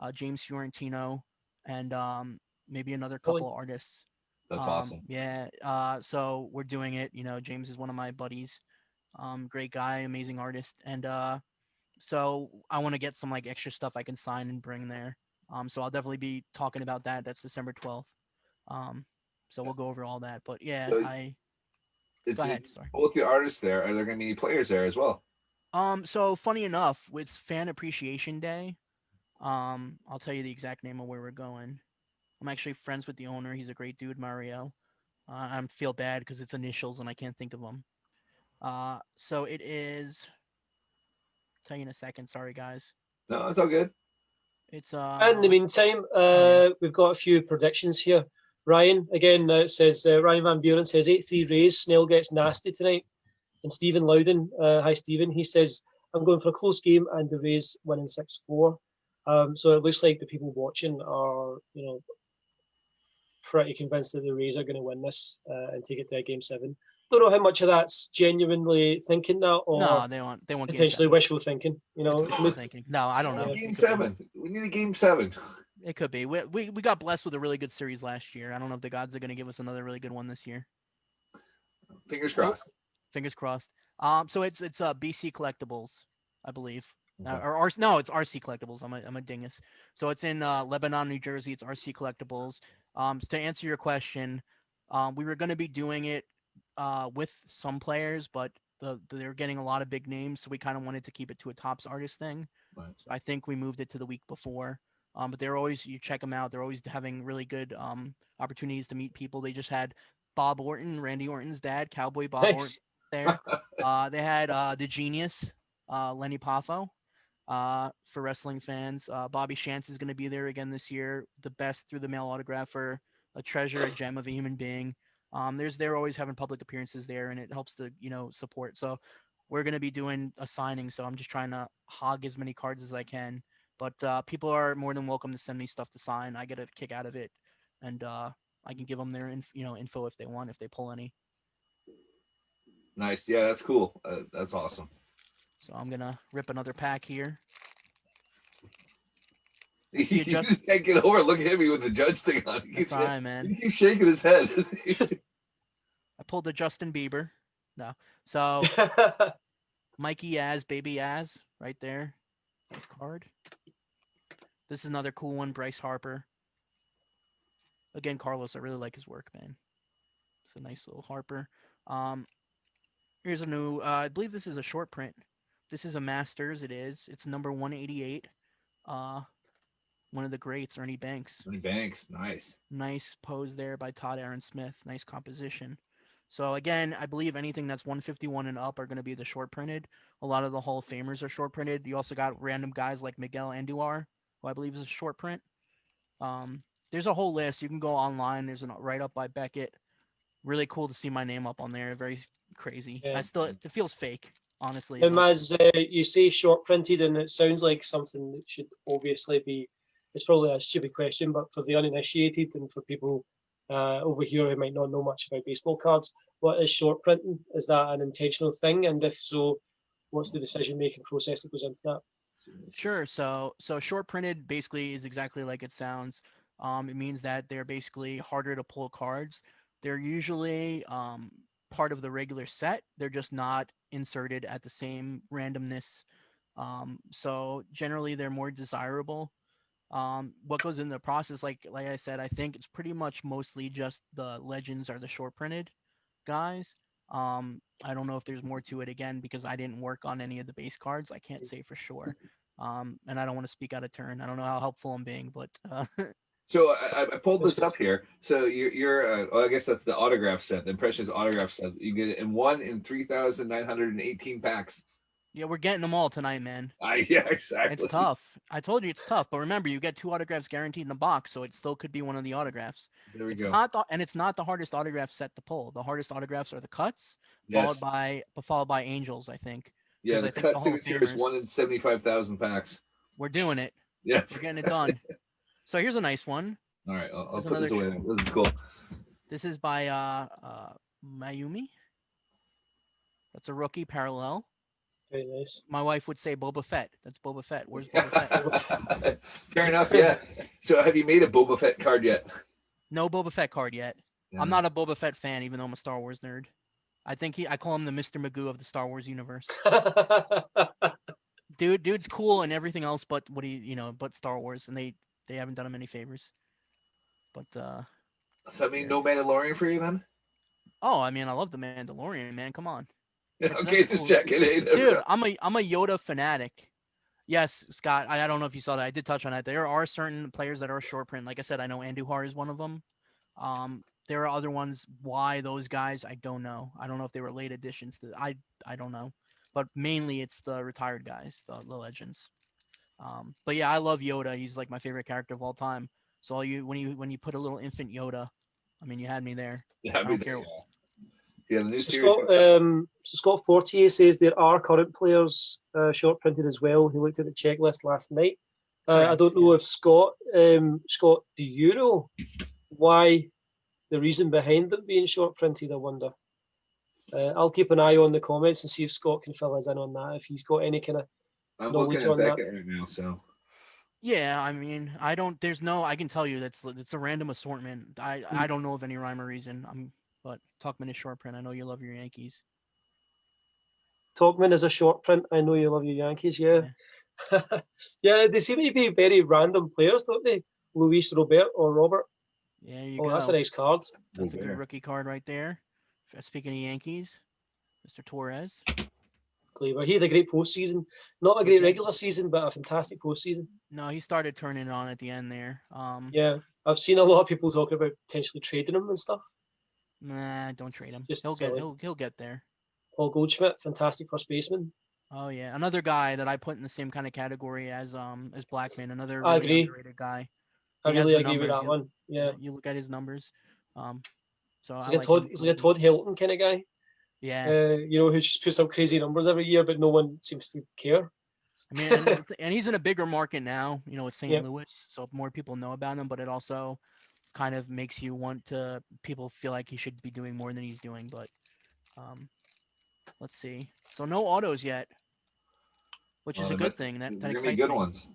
uh, James Fiorentino, and um, maybe another Cool. couple artists. That's Um, awesome. Yeah. Uh, so we're doing it. You know, James is one of my buddies. Um, great guy, amazing artist, and uh, so I want to get some like extra stuff I can sign and bring there. Um, so I'll definitely be talking about that. That's December twelfth. Um, so we'll go over all that. But yeah, So I It's ahead. Sorry. both the artists there. Are there gonna be players there as well? Um, so funny enough, it's Fan Appreciation Day. Um, I'll tell you the exact name of where we're going. I'm actually friends with the owner. He's a great dude, Mario. Uh, I feel bad because it's initials and I can't think of them. Uh, so it is. tell you in a second. Sorry, guys. No, it's all good. It's uh. In the meantime, uh, we've got a few predictions here. Ryan, again, uh, it says uh, Ryan Van Buren says 8 3 Rays, Snell gets nasty tonight. And Stephen Loudon, uh, hi Stephen, he says, I'm going for a close game and the Rays winning 6 4. Um, so it looks like the people watching are, you know, pretty convinced that the Rays are going to win this uh, and take it to a game seven. Don't know how much of that's genuinely thinking that or no, they want they want game potentially wishful thinking. You know, wishful thinking. No, I don't know. Game seven. We need a game seven. It could be. We, we we got blessed with a really good series last year. I don't know if the gods are going to give us another really good one this year. Fingers crossed. Fingers crossed. Um, so it's it's uh BC Collectibles, I believe, uh, Okay. or R- no, it's RC Collectibles. I'm a I'm a dingus. So it's in uh, Lebanon, New Jersey. It's RC Collectibles. Um, so to answer your question, um, we were going to be doing it uh with some players, but the they're getting a lot of big names, so we kind of wanted to keep it to a Topps artist thing. Right. So I think we moved it to the week before. Um, but they're always you check them out. They're always having really good um opportunities to meet people. They just had Bob Orton, Randy Orton's dad, Cowboy Bob Orton there. Uh, they had uh, the genius, uh, Lenny Poffo, uh, for wrestling fans. Uh, Bobby Shantz is going to be there again this year. The best through the mail autographer, a treasure, a gem of a human being. Um, there's they're always having public appearances there, and it helps to you know support. So we're going to be doing a signing. So I'm just trying to hog as many cards as I can. But uh, people are more than welcome to send me stuff to sign. I get a kick out of it, and uh, I can give them their inf- you know info if they want, if they pull any. Nice. Yeah, that's cool. Uh, that's awesome. So I'm gonna rip another pack here. You just, can't get over looking at me with the judge thing on. He That's keeps, right, man. he keeps shaking his head. I pulled the Justin Bieber. No. So Mikey Yaz, Baby Yaz, right there. Nice card. This is another cool one, Bryce Harper. Again, Carlos, I really like his work, man. It's a nice little Harper. Um, here's a new. Uh, I believe this is a short print. This is a Masters. It is. It's number 188. Uh, one of the greats, Ernie Banks. Ernie Banks, nice. Nice pose there by Todd Aaron Smith. Nice composition. So again, I believe anything that's 151 and up are going to be the short printed. A lot of the Hall of Famers are short printed. You also got random guys like Miguel Andujar, who I believe is a short print. Um, there's a whole list. You can go online. There's a write up by Beckett. Really cool to see my name up on there. Very crazy. Yeah. I still it feels fake, honestly. And as uh, you say, short printed, and it sounds like something that should obviously be. It's probably a stupid question, but for the uninitiated and for people uh, over here who might not know much about baseball cards, what is short printing? Is that an intentional thing? And if so, what's the decision making process that goes into that? Sure. So so short printed basically is exactly like it sounds. Um, it means that they're basically harder to pull cards. They're usually um, part of the regular set. They're just not inserted at the same randomness. Um, so generally, they're more desirable. Um, what goes in the process, like like I said, I think it's pretty much mostly just the legends are the short printed guys. Um, I don't know if there's more to it again because I didn't work on any of the base cards. I can't say for sure. Um, and I don't want to speak out of turn. I don't know how helpful I'm being, but uh, So I, I- pulled this up here. So you're, you're uh, well, I guess that's the autograph set, the Impressions autograph set. You get it in one in 3,918 packs. Yeah, we're getting them all tonight, man. I, yeah, exactly. It's tough. I told you it's tough, but remember, you get two autographs guaranteed in the box, so it still could be one of the autographs. There we It's go. not the, and it's not the hardest autograph set to pull. The hardest autographs are the cuts, yes. followed by followed by angels. I think Yeah, the I think the cut signature is one in 75,000 packs. we're doing it. Yeah. We're getting it done. so here's a nice one. All right. I'll, I'll put this away. This is cool. This is by uh, uh, Mayumi. That's a rookie parallel. Very nice. My wife would say Boba Fett. That's Boba Fett. Where's Boba Fett? Fair enough. Yeah. So have you made a Boba Fett card yet? No Boba Fett card yet. Yeah. I'm not a Boba Fett fan, even though I'm a Star Wars nerd. I think he, I call him the Mr. Magoo of the Star Wars universe. Dude, dude's cool and everything else, but what do you you know, but Star Wars, and they they haven't done him any favors. But uh, Does that mean no Mandalorian for you then? oh, I mean, I love the Mandalorian, man. Come on. Okay, just cool. checking in. dude i'm a i'm a yoda fanatic. Yes scott I, I don't know if you saw that. I did touch on that. There are certain players that are short print. Like i said i know andujar is one of them. Um there are other ones. Why those guys i don't know. I don't know if they were late additions to i i don't know. But mainly it's the retired guys the, the legends. Um but yeah i love yoda. He's like my favorite character of all time. So you when you when you put a little infant yoda i mean you had me there. Yeah, I don't mean, care. yeah. Yeah, the new So series. Scott, um, so Scott Fortier says there are current players uh, short printed as well. He looked at the checklist last night. Uh, I don't know if Scott, um, Scott, do you know why the reason behind them being short printed? I wonder. Uh, I'll keep an eye on the comments and see if Scott can fill us in on that. If he's got any kind of I'm knowledge looking at on that. Right now. So Yeah, I mean, I don't. There's no. I can tell you that's it's a random assortment. I Hmm. I don't know of any rhyme or reason. I'm but Tauchman is short print. I know you love your Yankees. Tauchman is a short print. I know you love your Yankees, yeah. yeah, they seem to be very random players, don't they? Luis Robert or Robert. Yeah, you Oh, go. that's a nice card. That's a good rookie card right there. F- Speaking of Yankees, Mr. Torres. Gleyber. He had a great postseason. Not a great regular season, but a fantastic postseason. No, he started turning it on at the end there. Um, Yeah, I've seen a lot of people talking about potentially trading him and stuff. Nah, don't trade him. Just he'll get he'll he'll get there. Paul Goldschmidt, fantastic first baseman. Oh yeah, another guy that I put in the same kind of category as um as Blackmon. Another I agree. underrated guy. I He has really agree with that you- one. Yeah, You look at his numbers. Um, so he's I like, a like Todd. him He's like a. Todd Helton kind of guy. Yeah. Uh, you know, who just puts up crazy numbers every year, but no one seems to care. I mean, and, and he's in a bigger market now, you know, with St. Louis, so more people know about him. But it also kind of makes you want to people feel like he should be doing more than he's doing. But um, let's see. So no autos yet, which is a good thing. That that They're excites good me. ones.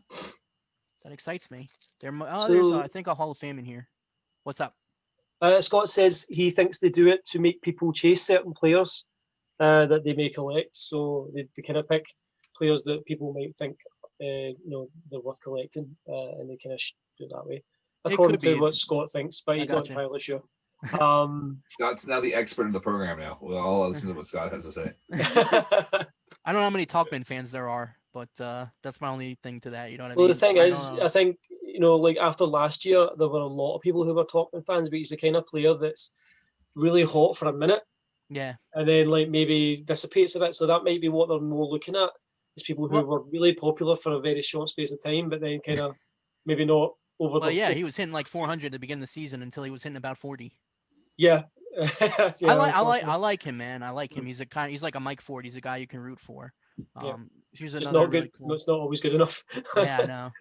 That excites me. There, mo- oh, there's uh, I think a Hall of Fame in here. What's up? Uh, Scott says he thinks they do it to make people chase certain players uh, that they may collect. So they, they kind of pick players that people might think uh, you know they're worth collecting, uh, and they kind of do it that way, It according could be. to what Scott thinks, but I he's not gotcha. entirely sure. Um, Scott's now the expert in the program now. Well, I'll listen to what Scott has to say. I don't know how many Tauchman fans there are, but uh, that's my only thing to that. You know what I well, mean? the thing I is, know. I think you know, like after last year, there were a lot of people who were Tauchman fans, but he's the kind of player that's really hot for a minute yeah, and then like maybe dissipates a bit. So that might be what they're more looking at is people who Well- were really popular for a very short space of time, but then kind of maybe not over well, yeah, he was hitting like 400 at the beginning of the season until he was hitting about 40. yeah. I like, I like, I like him, man. I like him. He's a kind, he's like a Mike Ford. He's a guy you can root for. Yeah. Um, he's Just another not really good. cool. It's not always good enough. yeah, I know.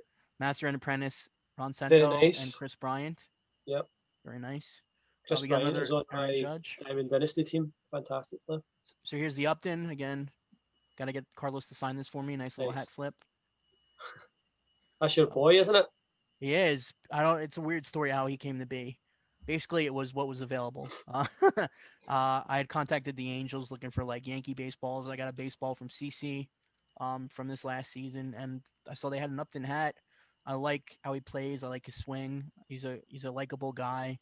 Master and Apprentice, Ron Very Santo and. Kris Bryant. Yep. Very nice. Kris Bryant another is on my Judge. Diamond Dynasty team. Fantastic player. So here's the Upton again. Got to get Carlos to sign this for me. Nice little hat flip. That's your boy, isn't it? He is. I don't. It's a weird story how he came to be. Basically, it was what was available. Uh, uh, I had contacted the Angels looking for like Yankee baseballs. I got a baseball from CC um, from this last season, and I saw they had an Upton hat. I like how he plays. I like his swing. He's a he's a likable guy,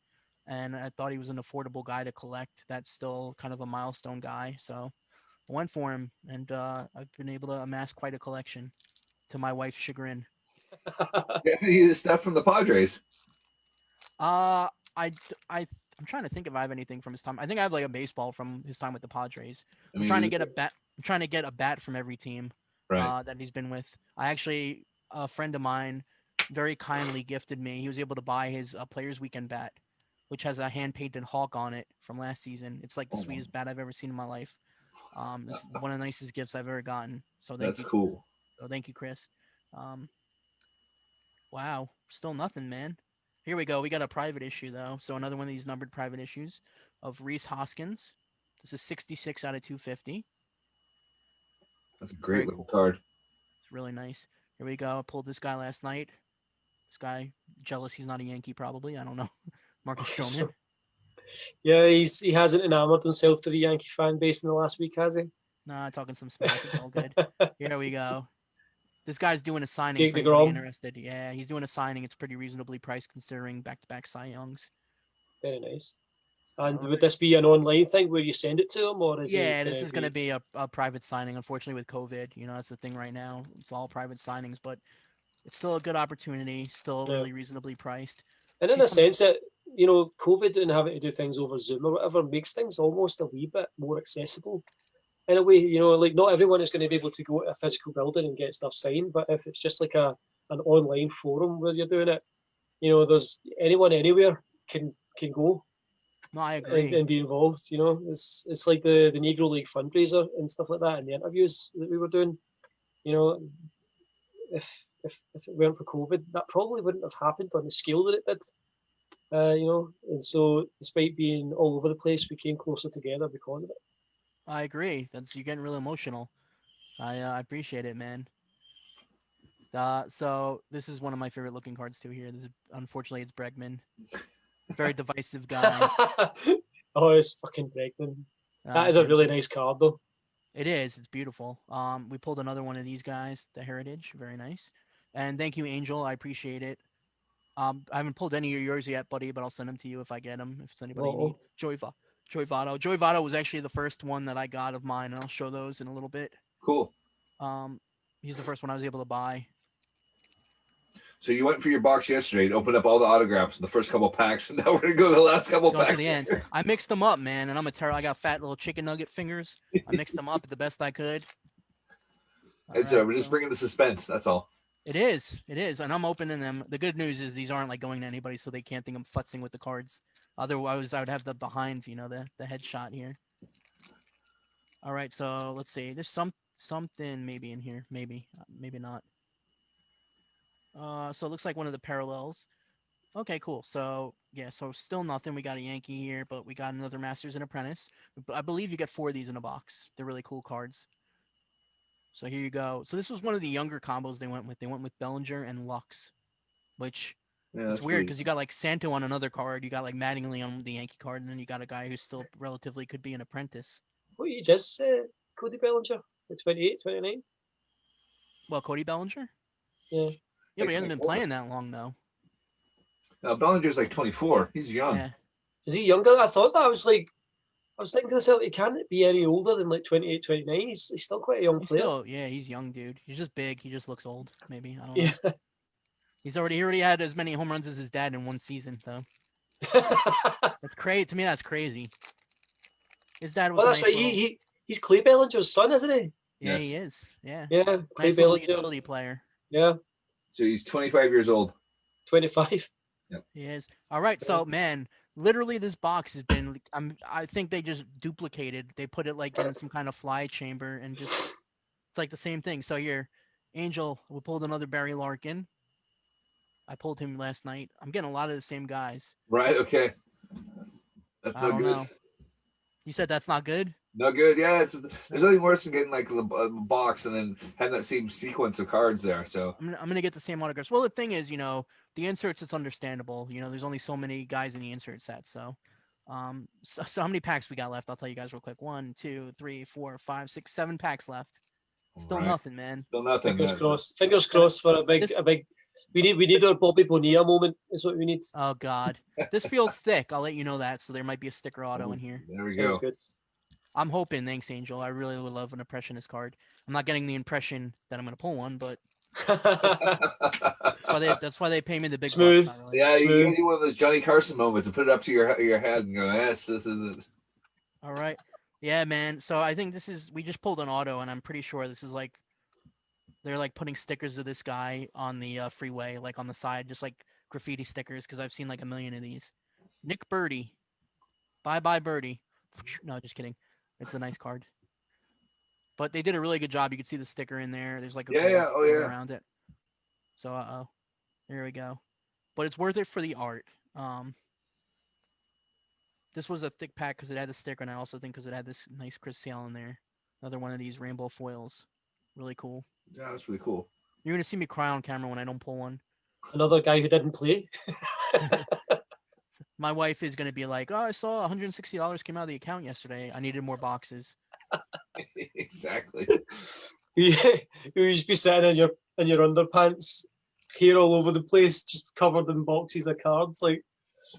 and I thought he was an affordable guy to collect. That's still kind of a milestone guy. So I went for him, and uh, I've been able to amass quite a collection, to my wife's chagrin. You have any stuff from the Padres? Uh, I, I, am trying to think if I have anything from his time. I think I have like a baseball from his time with the Padres. I I'm mean, trying to get a bat. I'm trying to get a bat from every team right. uh, that he's been with. I actually, a friend of mine, very kindly gifted me. He was able to buy his uh, Players Weekend bat, which has a hand painted hawk on it from last season. It's like the Oh, sweetest bat I've ever seen in my life. Um, it's one of the nicest gifts I've ever gotten. So thank That's you. cool. So thank you, Chris. Um, wow, still nothing, man. Here we go. We got a private issue though. So another one of these numbered private issues of Rhys Hoskins. This is 66 out of 250. That's a great Very little card. It's really nice. Here we go. I pulled this guy last night. This guy jealous he's not a Yankee probably. I don't know. Marcus Stroman. yeah, he's he hasn't enamored himself to the Yankee fan base in the last week, has he? Nah, talking some smack. It's all good. Here we go. This guy's doing a signing. Interested. Yeah, he's doing a signing. It's pretty reasonably priced considering back-to-back Cy Youngs. Very nice. And would this be an online thing where you send it to him, or is Yeah, it, this uh, is going to be a, a private signing. Unfortunately, with COVID, you know, that's the thing right now. It's all private signings, but it's still a good opportunity. Still Yeah. really reasonably priced. And in see a some- sense that you know, COVID and having to do things over Zoom or whatever makes things almost a wee bit more accessible. In a way, you know, like not everyone is going to be able to go to a physical building and get stuff signed, but if it's just like a an online forum where you're doing it, you know, there's anyone anywhere can can go No, I and, agree. and be involved. You know, it's it's like the the Negro League fundraiser and stuff like that, and the interviews that we were doing. You know, if if if it weren't for COVID, that probably wouldn't have happened on the scale that it did. Uh, you know, and so despite being all over the place, we came closer together because of it. I agree. That's you're getting really emotional. I uh, I appreciate it, man. Uh, so this is one of my favorite looking cards too. Here, this is unfortunately it's Bregman, very divisive guy. oh, it's fucking Bregman. Uh, That is a really nice card, though. It is. It's beautiful. Um, we pulled another one of these guys, the Heritage. Very nice. And thank you, Angel. I appreciate it. Um, I haven't pulled any of yours yet, buddy, but I'll send them to you if I get them. If it's anybody you Joey, Votto. Joey Votto was actually the first one that I got of mine, and I'll show those in a little bit. Cool. Um, he's the first one I was able to buy. So you went for your box yesterday and opened up all the autographs in the first couple packs, and now we're gonna go to the last couple Going packs. to the end. I mixed them up, man, and I'm a terror. I got fat little chicken nugget fingers. I mixed them up the best I could. It's uh, Alright, we're just bringing the suspense. That's all. It is. It is. And I'm opening them. The good news is these aren't like going to anybody, so they can't think I'm futzing with the cards. Otherwise, I would have the behinds, you know, the the headshot here. All right. So let's see. There's some something maybe in here. Maybe. uh, Maybe not. Uh, so it looks like one of the parallels. Okay, cool. So yeah, so still nothing. We got a Yankee here, but we got another Masters and Apprentice. I believe you get four of these in a box. They're really cool cards. So here you go. So this was one of the younger combos they went with. They went with Bellinger and Lux, which Yeah, it's weird because you got like Santo on another card, you got like Mattingly on the Yankee card, and then you got a guy who still relatively could be an apprentice. What you just said, Cody Bellinger, at 28, 29? Well, Cody Bellinger. Yeah, Yeah, but he hasn't been playing that long though. Uh, Bellinger's like 24. He's young. Yeah. Is he younger? than I thought that. I was like, I was thinking to myself, he can't be any older than like 28, 29. He's, he's still quite a young He's player. still, yeah, he's young, dude. He's just big. He just looks old. Maybe I don't know. Yeah. He's already he already had as many home runs as his dad in one season, though. That's crazy. To me, that's crazy. His dad was. well, a that's nice right. He, little- he he's Clay Bellinger's son, isn't he? yeah, he is. Yeah. Yeah, Clay Nice little Bellinger. utility player. Yeah, So he's 25 years old. 25. He is. All right. So man, literally this box has been I'm I think they just duplicated. They put it like in some kind of fly chamber and just it's like the same thing. So here, Angel, we pulled another Barry Larkin. I pulled him last night. I'm getting a lot of the same guys. Right. Okay. That's I no don't good. know. You said that's not good? No good. Yeah. It's there's nothing worse than getting like the a box and then having that same sequence of cards there. So I'm gonna, I'm gonna get the same autographs. Well, the thing is, you know, the inserts it's understandable. You know, there's only so many guys in the insert set. So, um, so, so how many packs we got left? I'll tell you guys real quick. One, two, three, four, five, six, seven packs left. Still Right. nothing, man. Still nothing. Fingers man. crossed. Fingers crossed for a big, This- a big. We need, we need our Bobby Bonilla moment. Is what we need. Oh God, this feels thick. I'll let you know that. So there might be a sticker auto in here. There we Sounds go. good. I'm hoping. Thanks, Angel. I really would love an impressionist card. I'm not getting the impression that I'm gonna pull one, but that's why they that's why they pay me the big bucks, Smooth. not really. yeah, you Smooth. gotta do one of those Johnny Carson moments and put it up to your your head and go, yes, this is it. All right. Yeah, man. So I think this is we just pulled an auto, and I'm pretty sure this is like they're like putting stickers of this guy on the uh, freeway, like on the side, just like graffiti stickers, because I've seen like a million of these. Nick Burdi, bye bye Birdie. No, just kidding. It's a nice card. But they did a really good job. You could see the sticker in there. There's like a Yeah, yeah. Oh, yeah. around it. So uh oh, there we go. But it's worth it for the art. Um, this was a thick pack because it had the sticker, and I also think because it had this nice Chris Sale in there. Another one of these rainbow foils. Really cool. Yeah, that's really cool. You're gonna see me cry on camera when I don't pull one. Another guy who didn't play. My wife is gonna be like, "Oh, I saw 160 dollars came out of the account yesterday. I needed more boxes." exactly. you you used be sitting in your in your underpants, hair all over the place, just covered in boxes of cards. Like,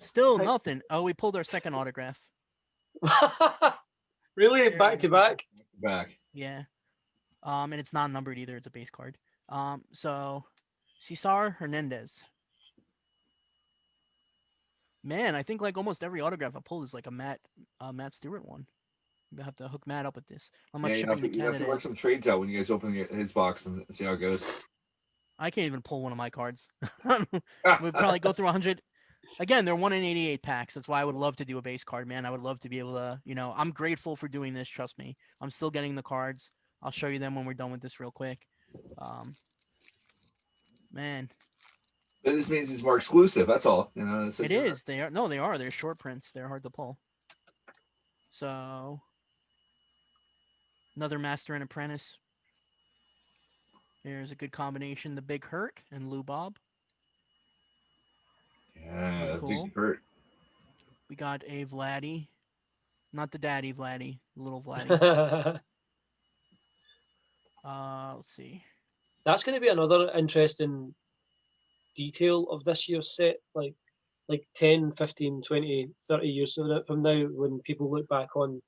Still I- nothing. Oh, we pulled our second autograph. really, back to back. Back. Yeah. Um, and it's not numbered either. It's a base card. Um, so Cesar Hernandez. Man, I think like almost every autograph I pulled is like a Matt uh, Matt Stewart one. You have to hook Matt up with this. How much Yeah, you have to you have to work some trades out when you guys open his box and see how it goes. I can't even pull one of my cards. We'd probably go through 100. Again, they're one in 88 packs. That's why I would love to do a base card, man. I would love to be able to, you know, I'm grateful for doing this. Trust me. I'm still getting the cards. I'll show you them when we're done with this real quick. Um, man, But this means it's more exclusive. That's all. You know. This it is. They are no, they are. They're short prints. They're hard to pull. So, another master and apprentice. There's a good combination. The Big Hurt and Lou Bob. Yeah, Cool. big hurt. We got a Vladdy, not the daddy Vladdy, little Vladdy. Uh, let's see. That's going to be another interesting detail of this year's set. Like, like 10, 15, 20, 30 years from now- when people look back on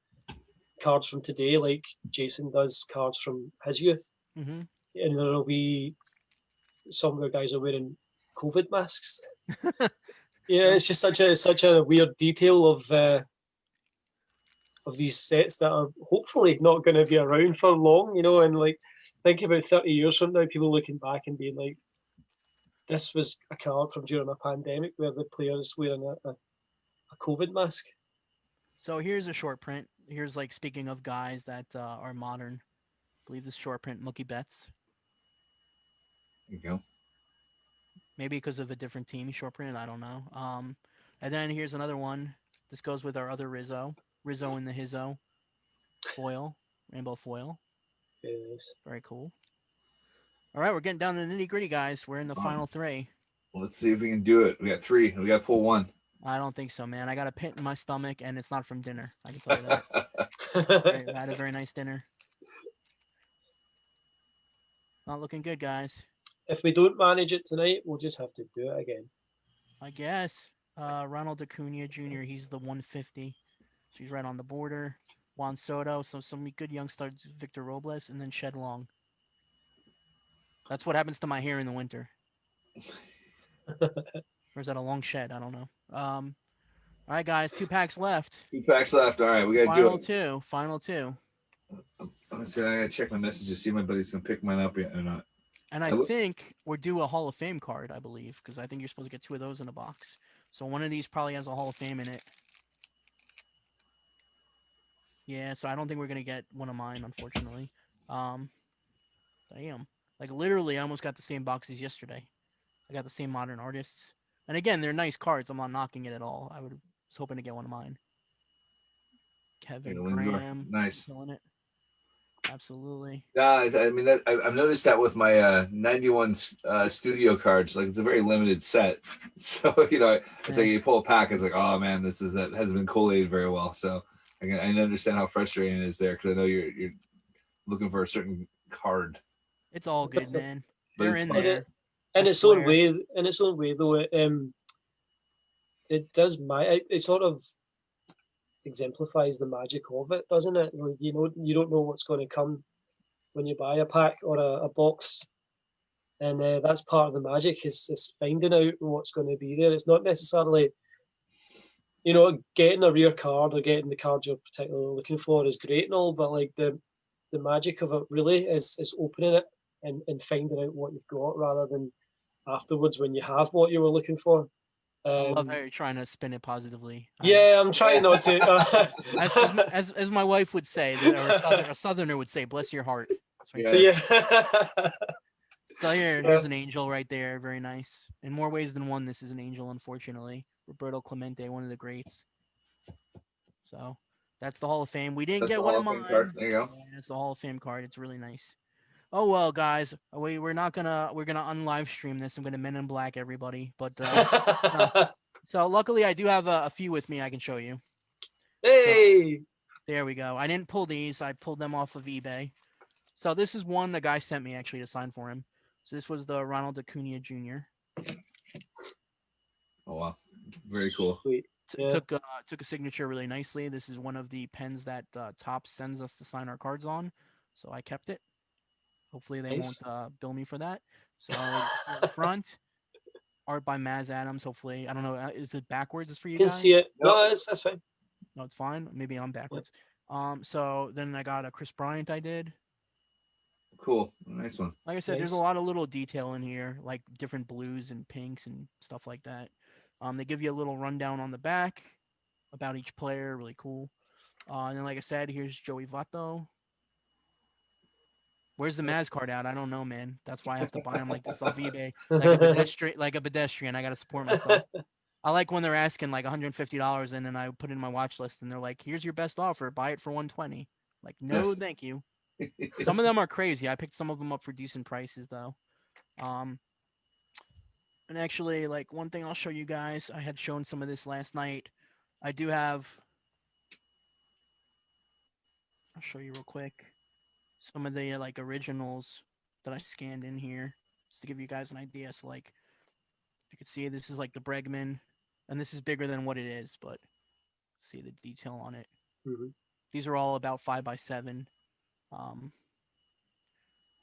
cards from today, like Jason does cards from his youth, hmm and there'll be some of the guys are wearing COVID masks. yeah, it's just such a such a weird detail of uh, of these sets that are hopefully not going to be around for long, you know. And like, think about thirty years from now, people looking back and being like, "This was a card from during a pandemic where the players wearing a, a, a COVID mask." So here's a short print. Here's like speaking of guys that uh, are modern. I believe this short print Mookie Betts. There you go. Maybe because of a different team short printed. I don't know. Um, and then here's another one. This goes with our other Rizzo. Rizzo in the Hizzo foil, rainbow foil. Yes. Very cool. All right, we're getting down to the nitty gritty, guys. We're in the final three. Well, let's see if we can do it. We got three. We got to pull one. I don't think so, man. I got a pit in my stomach, and it's not from dinner. I can tell you that. I had a very nice dinner. Not looking good, guys. if we don't manage it tonight, we'll just have to do it again. I guess. Uh, Ronald Acuna Jr. He's the 150. She's right on the border. Juan Soto. So some good young stars. Victor Robles and then Shed Long. That's what happens to my hair in the winter. or is that a long shed? I don't know. Um, all right, guys, two packs left. Two packs left. All right, we gotta do it. two. Final two. Let's see, I gotta check my messages, see if my buddy's gonna pick mine up yet or not. And I I look- think we're due a Hall of Fame card, I believe, because I think you're supposed to get two of those in a box. So one of these probably has a Hall of Fame in it. Yeah, so I don't think we're gonna get one of mine, unfortunately. Um, damn, like literally, I almost got the same boxes yesterday. I got the same modern artists, and again, they're nice cards. I'm not knocking it at all. I would was hoping to get one of mine. Kevin Lindor. Graham, Nice. killing it. Absolutely. Yeah, I mean, that, I, I've noticed that with my uh, 91 uh, studio cards. Like, it's a very limited set. So, you know, it's like you pull a pack, it's like, oh man, this is that hasn't been collated very well. So, I can, I understand how frustrating it is there because I know you're you're looking for a certain card. It's all good, man. But They're it's in fun. there. in its own way, in its own way, though, it, um, it does my it, it sort of exemplifies the magic of it, doesn't it? Like, you know, you don't know what's going to come when you buy a pack or a, a box, and uh, that's part of the magic is is finding out what's going to be there. It's not necessarily, you know, getting a rare card or getting the card you're particularly looking for is great and all, but like the the magic of it really is is opening it and, and finding out what you've got rather than afterwards when you have what you were looking for. I love Um, how you're trying to spin it positively. Yeah, I'm trying not to. as, as, my- as, as my wife would say, or a, southerner, a southerner would say, "Bless your heart." What Yeah. So here, Yeah. there's an angel right there. Very nice. In more ways than one, this is an angel. Unfortunately, Roberto Clemente, one of the greats. So that's the Hall of Fame. We didn't That's get one of mine. card. There you go. Yeah, it's the Hall of Fame card. It's really nice. Oh well, guys, we we're not gonna we're gonna unlive stream this. I'm gonna Men in Black everybody. But uh, so luckily, I do have a, a few with me. I can show you. hey, There we go. I didn't pull these. I pulled them off of eBay. So this is one the guy sent me actually to sign for him. So this was the Ronald Acuna Jr. Oh wow, very cool. sweet. T- Yeah. Took uh, took a signature really nicely. This is one of the pens that uh, Topps sends us to sign our cards on. So I kept it. Hopefully they Nice. won't uh, bill me for that. So the front, art by Maz Adams. Hopefully I don't know. Uh, is it backwards Is for you You can guys? see it. No, that's, that's fine. No, it's fine. Maybe I'm backwards. Um. So then I got a Kris Bryant. I did. Cool, nice one. Like I said, there's a lot of little detail in here, like different blues and pinks and stuff like that. Um, they give you a little rundown on the back about each player, really cool. Uh, and then, like I said, here's Joey Votto. Where's the Maz card out? I don't know, man. That's why I have to buy them like this off eBay, like a pedestrian. Like a pedestrian, I gotta support myself. I like when they're asking like 150 dollars, and then I put it in my watch list, and they're like, "Here's your best offer. Buy it for 120." Like, no, Yes. thank you some of them are crazy. I picked some of them up for decent prices though. Um, and actually, like one thing I'll show you guys, I had shown some of this last night. I do have. I'll show you real quick. Some of the like originals that I scanned in here, just to give you guys an idea. So like, you can see this is like the Bregman, and this is bigger than what it is, but see the detail on it. Mhm. These are all about five by seven. Um,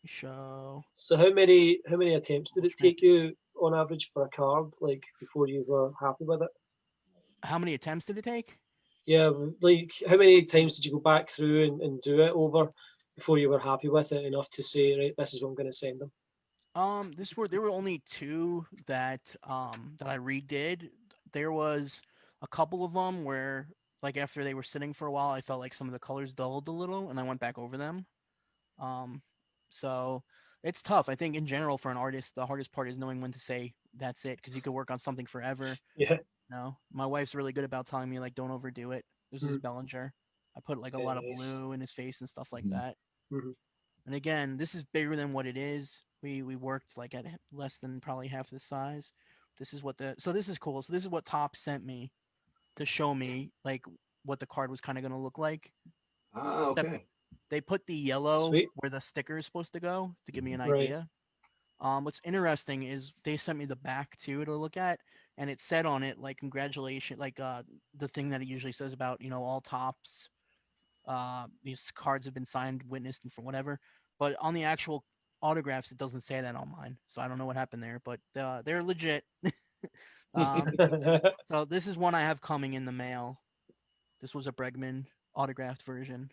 show So how many how many attempts did it take you on average for a card, like before you were happy with it? how many attempts did it take? Yeah, like how many times did you go back through and, and do it over before you were happy with it enough to say, right, this is what I'm going to send them? Um, this were there were only two that um that I redid. There was a couple of them where like after they were sitting for a while, I felt like some of the colors dulled a little, and I went back over them. Um, so it's tough. I think in general for an artist, the hardest part is knowing when to say that's it because you could work on something forever. Yeah. No, my wife's really good about telling me like don't overdo it. This is Bellinger. I put like a lot of blue in his face and stuff like Mhm. that. Mhm. And again, this is bigger than what it is. We we worked like at less than probably half the size. This is what the so this is cool. So this is what Topps sent me to show me like what the card was kind of going to look like. Ah, okay. They put the yellow Sweet. where the sticker is supposed to go to give me an Right. idea. Um, what's interesting is they sent me the back too to look at, and it said on it like congratulations, like uh, the thing that it usually says about you know all Topps. Uh, these cards have been signed, witnessed, and for whatever. But on the actual autographs, it doesn't say that on mine, so I don't know what happened there. But uh, they're legit. um, so this is one I have coming in the mail. This was a Bregman autographed version.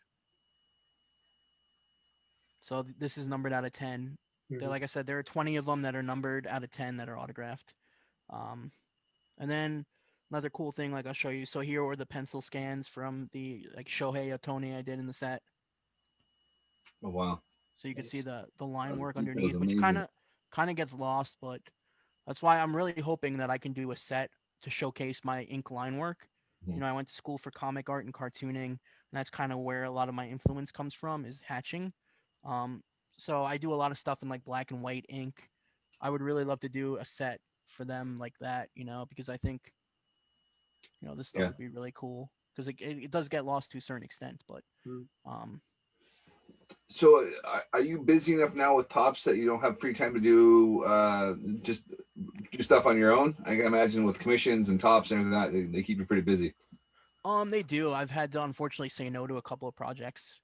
So th- this is numbered out of 10. They're Mhm. like I said, there are 20 of them that are numbered out of 10 that are autographed. Um, and then another cool thing, like I'll show you. So here are the pencil scans from the like Shohei Otani I did in the set. Oh wow. So you can see the the line work underneath, which kind of kind of gets lost, but that's why I'm really hoping that I can do a set to showcase my ink line work. You know, I went to school for comic art and cartooning, and that's kind of where a lot of my influence comes from is hatching. Um, so I do a lot of stuff in like black and white ink. I would really love to do a set for them like that, you know, because I think, you know, this stuff Yeah. would be really cool because it, it, it does get lost to a certain extent, but Mm. um, So are you busy enough now with Topps that you don't have free time to do uh, just do stuff on your own? I can imagine with commissions and Topps and everything that, they, they keep you pretty busy. Um, they do. I've had to unfortunately say no to a couple of projects,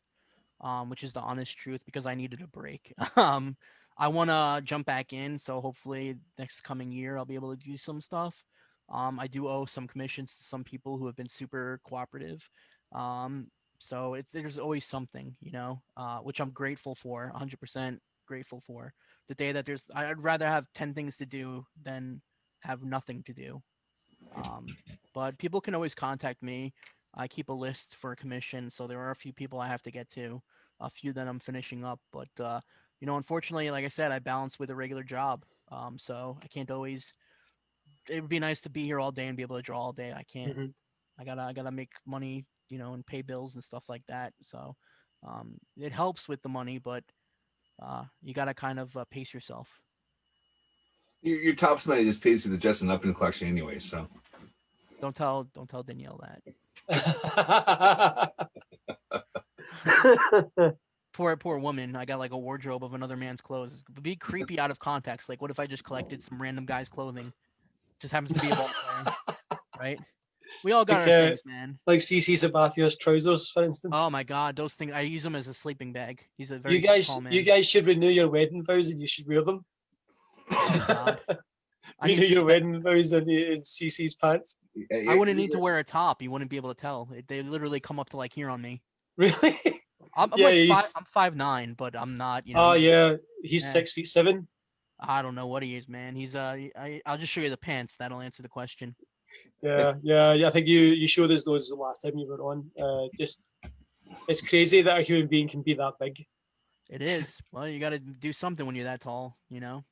um, which is the honest truth because I needed a break. um, I want to jump back in, so hopefully next coming year I'll be able to do some stuff. Um, I do owe some commissions to some people who have been super cooperative. Um, so it's there's always something, you know, uh, which I'm grateful for, 100% grateful for. The day that there's, I'd rather have 10 things to do than have nothing to do. Um, but people can always contact me. I keep a list for a commission, so there are a few people I have to get to, a few that I'm finishing up. But uh, you know, unfortunately, like I said, I balance with a regular job, um, so I can't always. It would be nice to be here all day and be able to draw all day. I can't. Mhm. I gotta I gotta make money, you know, and pay bills and stuff like that. So um, it helps with the money, but uh, you gotta kind of uh, pace yourself. Your, your Topps money just pays you the Justin Upton collection anyway. So Don't tell don't tell Danielle that. poor poor woman. I got like a wardrobe of another man's clothes. It would be creepy out of context. Like, what if I just collected some random guy's clothing? Just happens to be a ball player, right? We all got Like, our uh, things, man. like CC Sabathia's trousers, for instance. Oh my god, those things. I use them as a sleeping bag. He's a very you guys, tall man. you guys should renew your wedding vows and you should wear them. Oh. I, need renew to your spe- wedding vows in, in CC's pants. I wouldn't need to wear a top. You wouldn't be able to tell. They literally come up to like here on me. Really? I'm, I'm Yeah, like five, I'm five nine, but I'm not. You know. Oh yeah, he's Yeah. six feet seven. I don't know what he is, man. He's uh. I, I'll just show you the pants. That'll answer the question. Yeah, yeah, yeah. I think you you showed us those the last time you were on. Uh, just it's crazy that a human being can be that big. It is. Well, you got to do something when you're that tall. You know.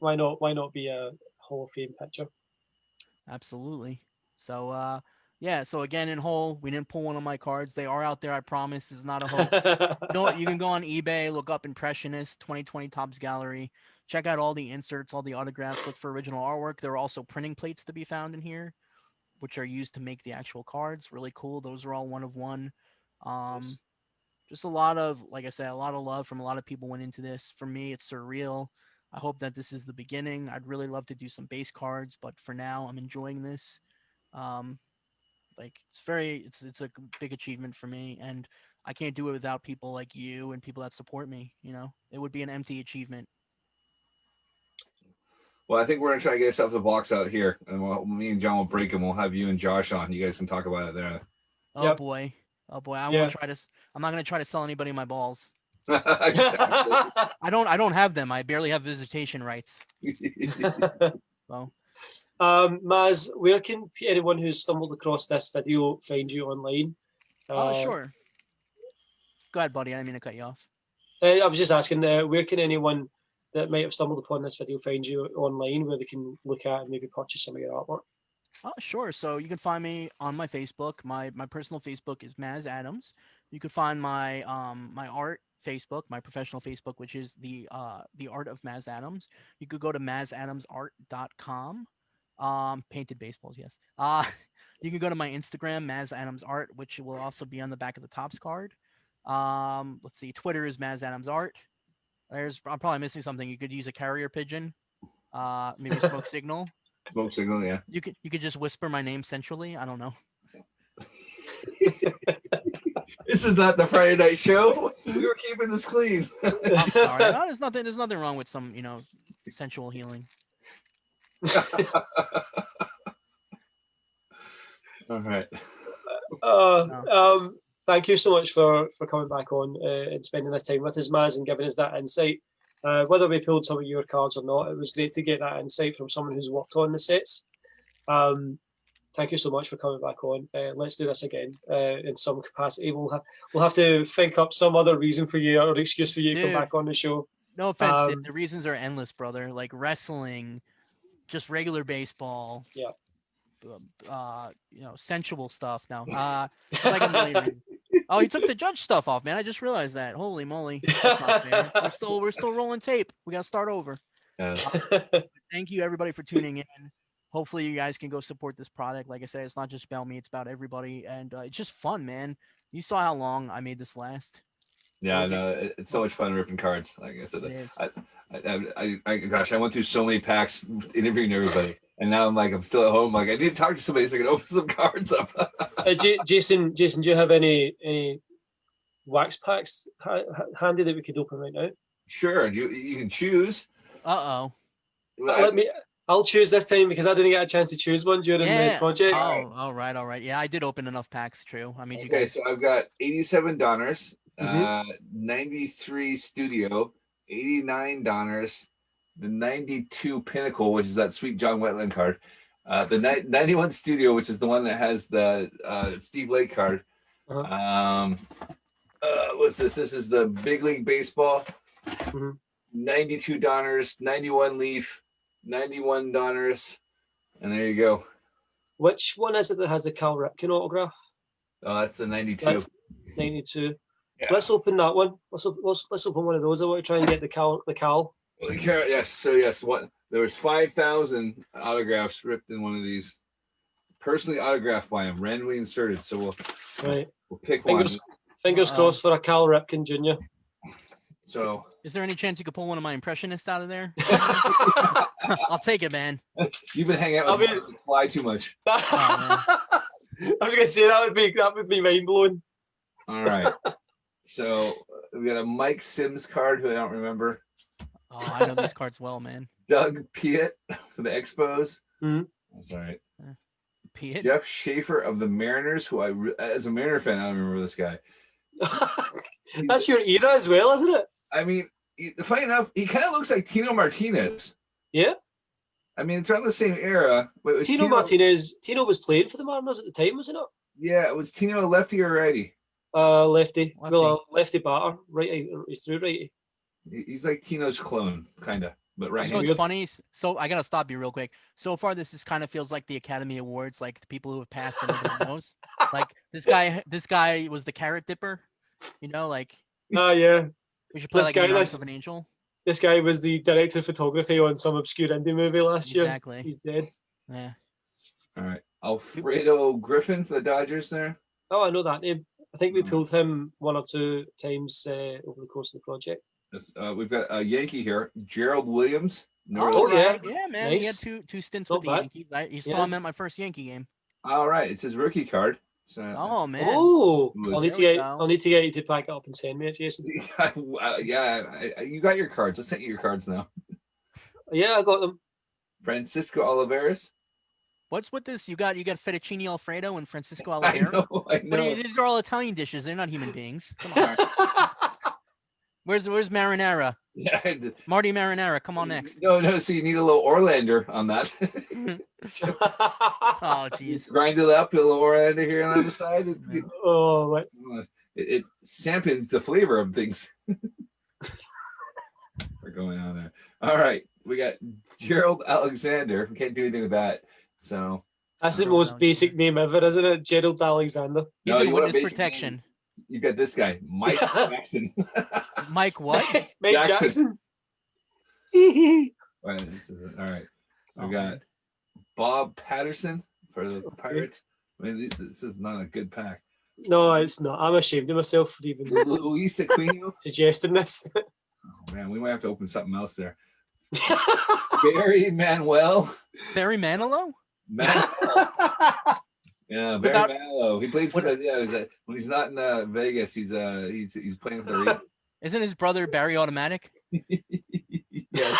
Why not? Why not be a Hall of Fame pitcher? Absolutely. So uh yeah, so again in whole, we didn't pull one of my cards. They are out there, I promise. It's not a hoax. you know what? You can go on eBay, look up Impressionist 2020 Topps Gallery, check out all the inserts, all the autographs, look for original artwork. There are also printing plates to be found in here, which are used to make the actual cards. Really cool. Those are all one of one. Um just a lot of like I said, a lot of love from a lot of people went into this. For me, it's surreal. I hope that this is the beginning. I'd really love to do some base cards, but for now, I'm enjoying this. Um, like it's very, it's it's a big achievement for me, and I can't do it without people like you and people that support me. You know, it would be an empty achievement. Well, I think we're gonna try to get ourselves a box out here, and we'll, me and John will break them. We'll have you and Josh on. You guys can talk about it there. Oh Yep. boy, oh boy, I Yeah. won't try to. I'm not gonna try to sell anybody my balls. Exactly. I don't. I don't have them. I barely have visitation rights. So um, Maz, where can anyone who's stumbled across this video find you online? oh Uh, sure. Go ahead, buddy. I didn't mean to cut you off. Uh, I was just asking, uh, where can anyone that might have stumbled upon this video find you online, where they can look at and maybe purchase some of your artwork? Oh, sure. So you can find me on my Facebook. My my personal Facebook is Maz Adams. You can find my um my art Facebook, my professional Facebook, which is the uh the art of Maz Adams. You could go to mazadamsart.com. Um, painted baseballs, yes. Uh, you can go to my Instagram, Maz Adams Art, which will also be on the back of the Topps card. Um, let's see, Twitter is Maz Adams Art. There's I'm probably missing something. You could use a carrier pigeon, uh, maybe a smoke signal. Smoke signal, yeah. You could you could just whisper my name centrally. I don't know. This is not the Friday night show. We were keeping this clean. I'm sorry. No, there's nothing. There's nothing wrong with some you know sensual healing. All right. Uh, No. um, thank you so much for for coming back on uh, and spending this time with us, Maz, and giving us that insight. Uh, whether we pulled some of your cards or not, it was great to get that insight from someone who's worked on the sets. Um, thank you so much for coming back on. Uh, let's do this again uh, in some capacity. We'll have we'll have to think up some other reason for you or excuse for you to come back on the show. No offense. the- Um, the reasons are endless, brother. Like wrestling, just regular baseball. Yeah. uh, Uh, you know, sensual stuff. Now, uh, like a million reasons. oh, he took the judge stuff off, man. I just realized that. Holy moly! Not we're still we're still rolling tape. We gotta start over. Yeah. Thank you everybody for tuning in. Hopefully you guys can go support this product. Like I said, it's not just about me; it's about everybody, and uh, it's just fun, man. You saw how long I made this last. Yeah, no, it's so much fun ripping cards. Like I said, I, I, I, I, gosh, I went through so many packs interviewing everybody, and now I'm like, I'm still at home. Like, I need to talk to somebody so I can open some cards up. Uh, J- Jason, Jason, do you have any any wax packs ha- ha- handy that we could open right now? sure, you you can choose. Uh oh. I- Let me. I'll choose this time because I didn't get a chance to choose one during Yeah. the project. Oh, all right, all right. Yeah, I did open enough packs. True. I mean, you okay, guys. so I've got 87 Donruss, Mhm. uh, 93 Studio, 89 Donruss, the 92 Pinnacle, which is that sweet John Wetteland card, uh, the ni- 91 Studio, which is the one that has the uh, Steve Lake card. Uh-huh. Um, uh, what's this? This is the Big League Baseball, Mhm. 92 Donruss, 91 Leaf, 91 Donruss, and there you go. Which one is it that has the Cal Ripken autograph? Oh, that's the 92. Right. 92. Yeah. Let's open that one. Let's, op- let's let's open one of those. I want to try and get the Cal. The Cal. Well, car- yes. So yes, what there was five thousand autographs ripped in one of these, personally autographed by him, randomly inserted. So we'll Right. we'll pick one. Fingers fingers Uh-oh. crossed for a Cal Ripken Jr. So Is there any chance you could pull one of my impressionists out of there? I'll take it, man. you've been hanging out I with mean- Mark Fly too much. I was gonna say that would be that would be mind blowing. All right. so we got a Mike Sims card who I don't remember. Oh, I know these cards well, man. Doug Piet for the Expos. Mhm. That's all right. Piet. Jeff Schaefer of the Mariners, who I as a Mariner fan, I don't remember this guy. That's your era as well, isn't it? I mean, he- funny enough, he kind of looks like Tino Martinez. Yeah. I mean, it's around the same era. But it was Tino Martinez. Tino was playing for the Mariners at the time, was it not? Yeah, it was Tino lefty or righty. Uh, lefty. Lefty. Well, lefty batter, righty, right through righty. He's like Tino's clone, kind of, but right. So Right. it's funny. So I gotta stop you real quick. So far, this is kind of feels like the Academy Awards, like the people who have passed and nobody knows. Like this guy, this guy was the carrot dipper. You know, like Ah, yeah. We should play This like guy, this- of an Angel. This guy was the director of photography on some obscure indie movie last year. Exactly. He's dead. Yeah. All right, Alfredo Griffin for the Dodgers there. Oh, I know that name. I think we Mhm. pulled him one or two times uh, over the course of the project. This, uh, we've got a Yankee here, Gerald Williams. North- Oh, yeah. right. yeah, man. He had two two stints Not with the bad. Yankees. I, you Yeah. saw him at my first Yankee game. All right, it's his rookie card. So, Oh man. Oh, Was- I'll need to get. go. I'll need to get you to pack up and send me it, Jason. Yeah, I, I- you got your cards. I sent you your cards now. Yeah, I got them. Francisco Oliveras. What's with this? You got you got fettuccine alfredo and Francisco I know, I know. are you- these are all Italian dishes. They're not human beings. Come on. Where's where's marinara? Yeah, Marty Marinara, come on next. No, no. So you need a little Orlander on that. Oh jeez. Grind it up, a little Orlander here on the side. Oh, it, it, oh, what? it samples the flavor of things. We're going on there. All right, we got Gerald Alexander. We can't do anything with that. So That's the most know, basic name ever, isn't it? Gerald Alexander. He's No, in you want a witness basic protection. You got this guy, Mike Jackson. Mike, what? Mike Jackson. Jackson. Right, this is all right. We Oh, got man. Bob Patterson for the Pirates. I mean, this, this is not a good pack. no, it's not. I'm ashamed of myself for even Luis Aquino. suggesting this. Oh man, we might have to open something else there. Barry Manuel. Barry Manilow? Manuel. Yeah, Barry Without- Manilow. He plays for the yeah. He's, uh, when he's not in uh, Vegas, he's uh he's he's playing for the. Isn't his brother Barry Automatic? yeah.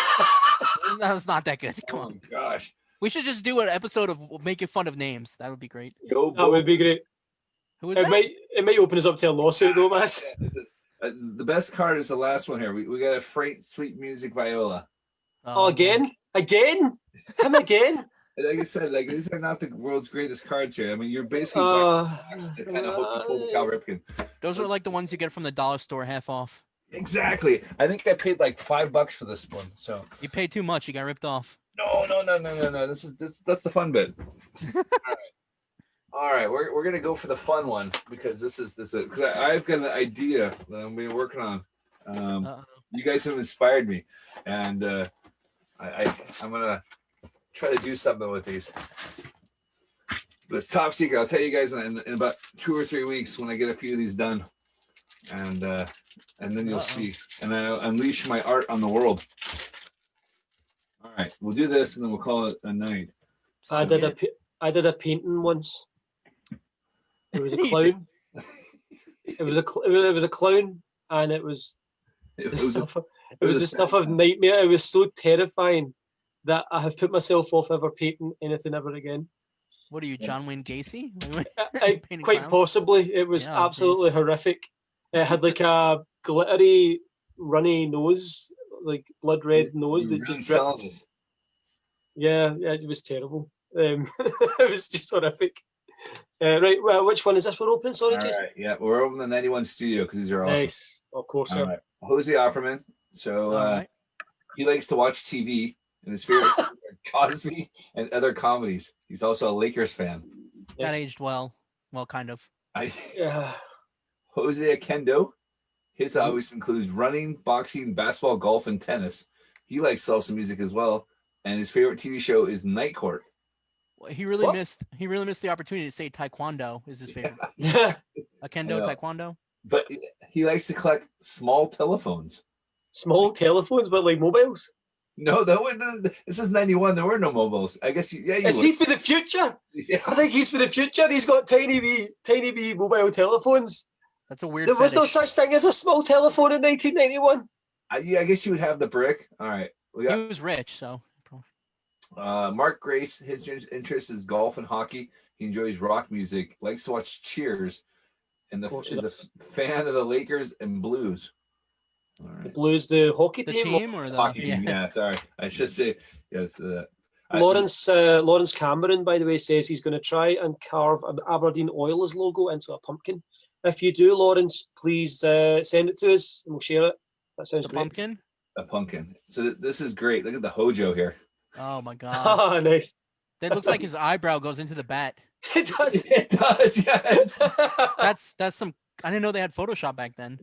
That's not that good. Come Oh on. gosh. We should just do an episode of making fun of names. That would be great. Joe that would be great. Who is It that? might it might open us up to a lawsuit though, Maz. Yeah, uh, the best card is the last one here. We, we got a freight sweet music viola. Oh, again? Again? Him again? And Like I said, like these are not the world's greatest cards here. I mean, you're basically Uh, to kind of hope you pull the Cal Ripken. Those are like the ones you get from the dollar store half off. Exactly. I think I paid like five bucks for this one. So You paid too much. You got ripped off. no, no, no, no, no, no. This is this that's the fun bit. All right. All right, we're, we're gonna go for the fun one because this is this is because I've got an idea that I'm been working on. Um, you guys have inspired me, and uh, I, I I'm gonna try to do something with these. But it's top secret. I'll tell you guys in, in about two or three weeks when I get a few of these done, and uh, and then you'll Uh-oh. see. And I'll unleash my art on the world. All right, we'll do this, and then we'll call it a night. I did a I did a painting once. It was a clown. It was a cl- it was- it was a clown, and it was It was a- stuff. Of, it was the stuff of nightmare. It was so terrifying that I have put myself off ever painting anything ever again. What are you, John Wayne Gacy? I- I- quite clowns? possibly, it was Yeah, jeez. absolutely horrific. It had like a glittery, runny nose, like blood red nose that just dripped. Yeah, yeah, it was terrible. Um, it was just horrific. Uh, right, well, which one is this we're opening? Sorry, All Jason. right, yeah, we're opening the 91 studio because these are awesome. Nice, of course, All sir. right, Jose Offerman. So uh, right. he likes to watch TV and his favorite are Cosby and other comedies. He's also a Lakers fan. That Yes. aged well. Well, kind of. I Yeah. Jose Oquendo. His mm-hmm. hobbies include running, boxing, basketball, golf, and tennis. He likes salsa music as well, and his favorite TV show is Night Court. Well, He really What? missed. He really missed the opportunity to say taekwondo is his favorite. Yeah. Oquendo taekwondo. But he likes to collect small telephones. Small telephones, but like mobiles. No, that would this is 91. There were no mobiles. I guess you yeah, you Is would. he for the future? Yeah. I think he's for the future. He's got tiny wee, tiny wee mobile telephones. That's a weird. There was no such thing as a small telephone in 1991. I, yeah, I guess you would have the brick. All right. We He was rich, so. uh, Mark Grace. His in- interest is golf and hockey. He enjoys rock music, likes to watch Cheers, and the, Of course he is a fan of the Lakers and Blues. All The. Blues, the hockey The team. team or the Hockey yeah. team. Yeah, sorry. I should say yes. Uh, I- Lawrence uh, Lawrence Cameron, by the way, says he's going to try and carve an Aberdeen Oilers logo into a pumpkin. If you do, Lawrence, please uh, send it to us and we'll share it. That sounds The great. pumpkin. a pumpkin. So th- this is great. Look at the Hojo here. Oh my god. Ah, nice. That looks like his eyebrow goes into the bat. It does. it does. Yeah. That's that's some. I didn't know they had Photoshop back then.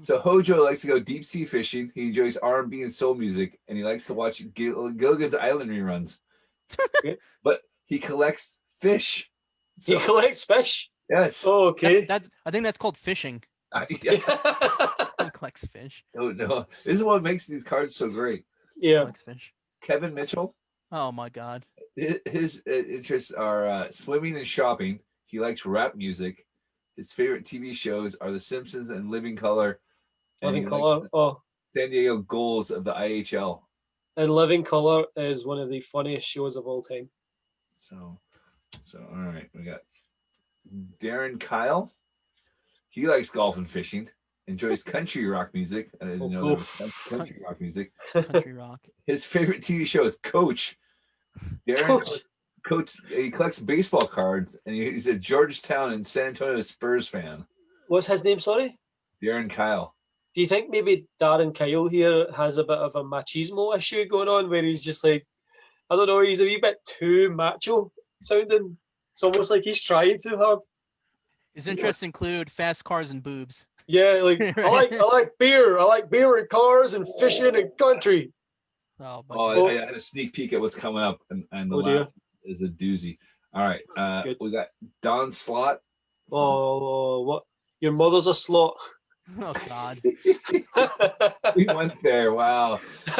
So Hojo likes to go deep sea fishing. He enjoys R and B and soul music, and he likes to watch Gil- Gilligan's Island reruns. But he collects fish. he collects fish. yes. Oh, okay. that's I think that's called fishing. I- yeah. He collects fish. Oh no. This is what makes these cards so great. yeah. Collects fish. Kevin Mitchell. Oh my god. hi- His uh, interests are uh, swimming and shopping. He likes rap music. His favorite TV shows are The Simpsons and Living Color. and Living Color. Oh, San Diego Gulls of the IHL. and Living Color is one of the funniest shows of all time. So, so all right, we got Darren Kile. He likes golf and fishing. Enjoys country rock music. I didn't Oh, know oof. country rock music. Country rock. His favorite TV show is Coach. Darren Coach. Coach. He collects baseball cards, and he's a Georgetown and San Antonio Spurs fan. What's his name? Sorry. Darren Kile. Do you think maybe Darren Kile here has a bit of a machismo issue going on where he's just like, I don't know, he's a wee bit too macho sounding. It's almost like he's trying too hard. His interests include fast cars and boobs. Yeah, like I like I like beer. I like beer and cars and fishing and country. Oh, oh but Oh, I. I had a sneak peek at what's coming up, and, and the Oh, dear. last is a doozy. All right, uh, Good. we got Don Slaught. Oh, what? Your mother's a slot. Oh God. we went there. Wow.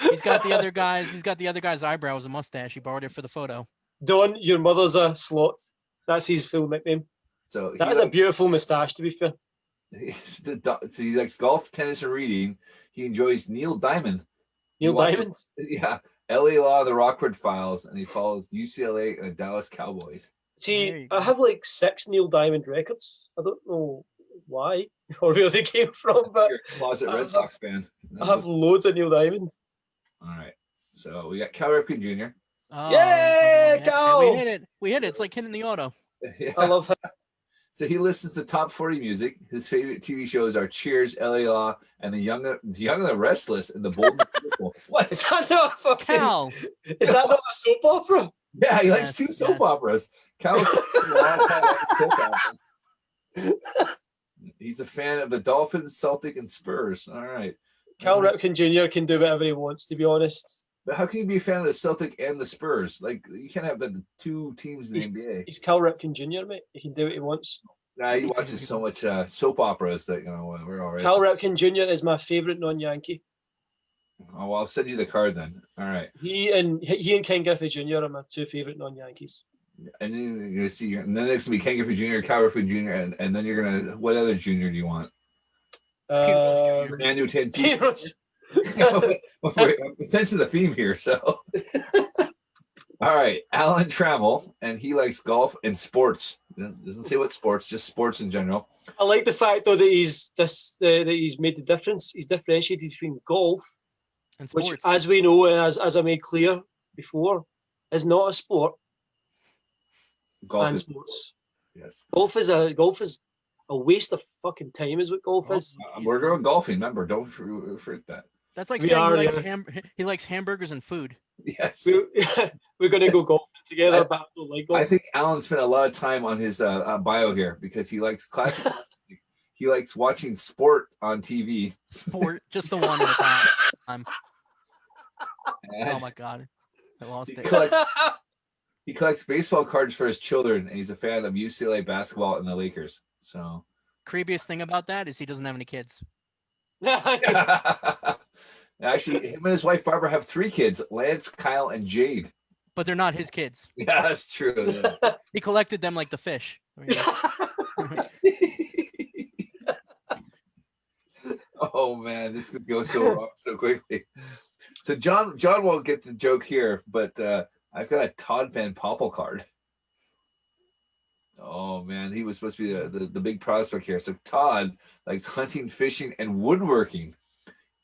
He's got the other guy's. He's got the other guy's eyebrows and mustache. He borrowed it for the photo. Don, your mother's a slot. That's his full nickname. So that is he a beautiful moustache, to be fair. he's the so he likes golf, tennis, and reading. He enjoys Neil Diamond. Neil Diamond. Yeah. LA Law, The Rockford Files, and he follows UCLA and the Dallas Cowboys. See. I have like six Neil Diamond records. I don't know why or where they came from, but You're a closet Red have- Sox fan. I have what- loads of Neil Diamond. all right. So we got Cal Ripken Jr. Oh, Yay, yeah, We hit it. We hit it. It's like hitting the auto. Yeah. I love him. So he listens to top 40 music. His favorite TV shows are Cheers, LA Law, and The Young, the Young and the Restless, and The Bold and the Beautiful. What? Is that not a fucking? Cal. Is that not a soap opera? Yeah, he likes two soap yes. operas. Cal's a long time likes soap operas. He's a fan of the Dolphins, Celtic, and Spurs. All right. Cal. Ripken Jr. can do whatever he wants, to be honest. But how can you be a fan of the Celtic and the Spurs? Like you can't have the two teams in the He's- NBA. He's Cal Ripken Jr., mate. He can do what he wants. Nah, he watches so much uh, soap operas that you know we're all right. Cal Ripken Jr. is my favorite non-Yankee. Oh, well, I'll send you the card then. All right. He and he and Ken Griffey Jr. are my two favorite non-Yankees. And then you're gonna see, and then next to be Ken Griffey Jr., Cal Ripken Jr., and, and then you're gonna what other junior do you want? Um, Fernando Tatis. Tatis. We're sensing the theme here. So, all right, Alan Trammell, and he likes golf and sports. Doesn't doesn't say what sports, just sports in general. I like the fact though that he's this uh, that he's made the difference. He's differentiated between golf, And sports. which, as we know and as as I made clear before, is not a sport. Golf and is sports. yes. Golf is a golf is a waste of fucking time, is what golf is. Uh, We're going golfing. Remember, don't forget that. That's like we saying are, he, likes yeah. ham- he likes hamburgers and food. Yes. We, we're gonna go golfing together, I- but I don't like golf. I think Alan spent a lot of time on his uh, uh, bio here because he likes classic. he likes watching sport on TV. Sport, just the one at a time. And Oh my god, I lost he it. collects he collects baseball cards for his children, and he's a fan of UCLA basketball and the Lakers. So Creepiest thing about that is he doesn't have any kids. Actually, him and his wife Barbara have three kids: Lance, Kyle, and Jade. But they're not his kids. Yeah, that's true. He collected them like the fish. Oh man, this could go so wrong so quickly. So John John won't get the joke here, but uh, I've got a Todd Van Poppel card. Oh man, he was supposed to be the, the, the big prospect here. So Todd likes hunting, fishing, and woodworking.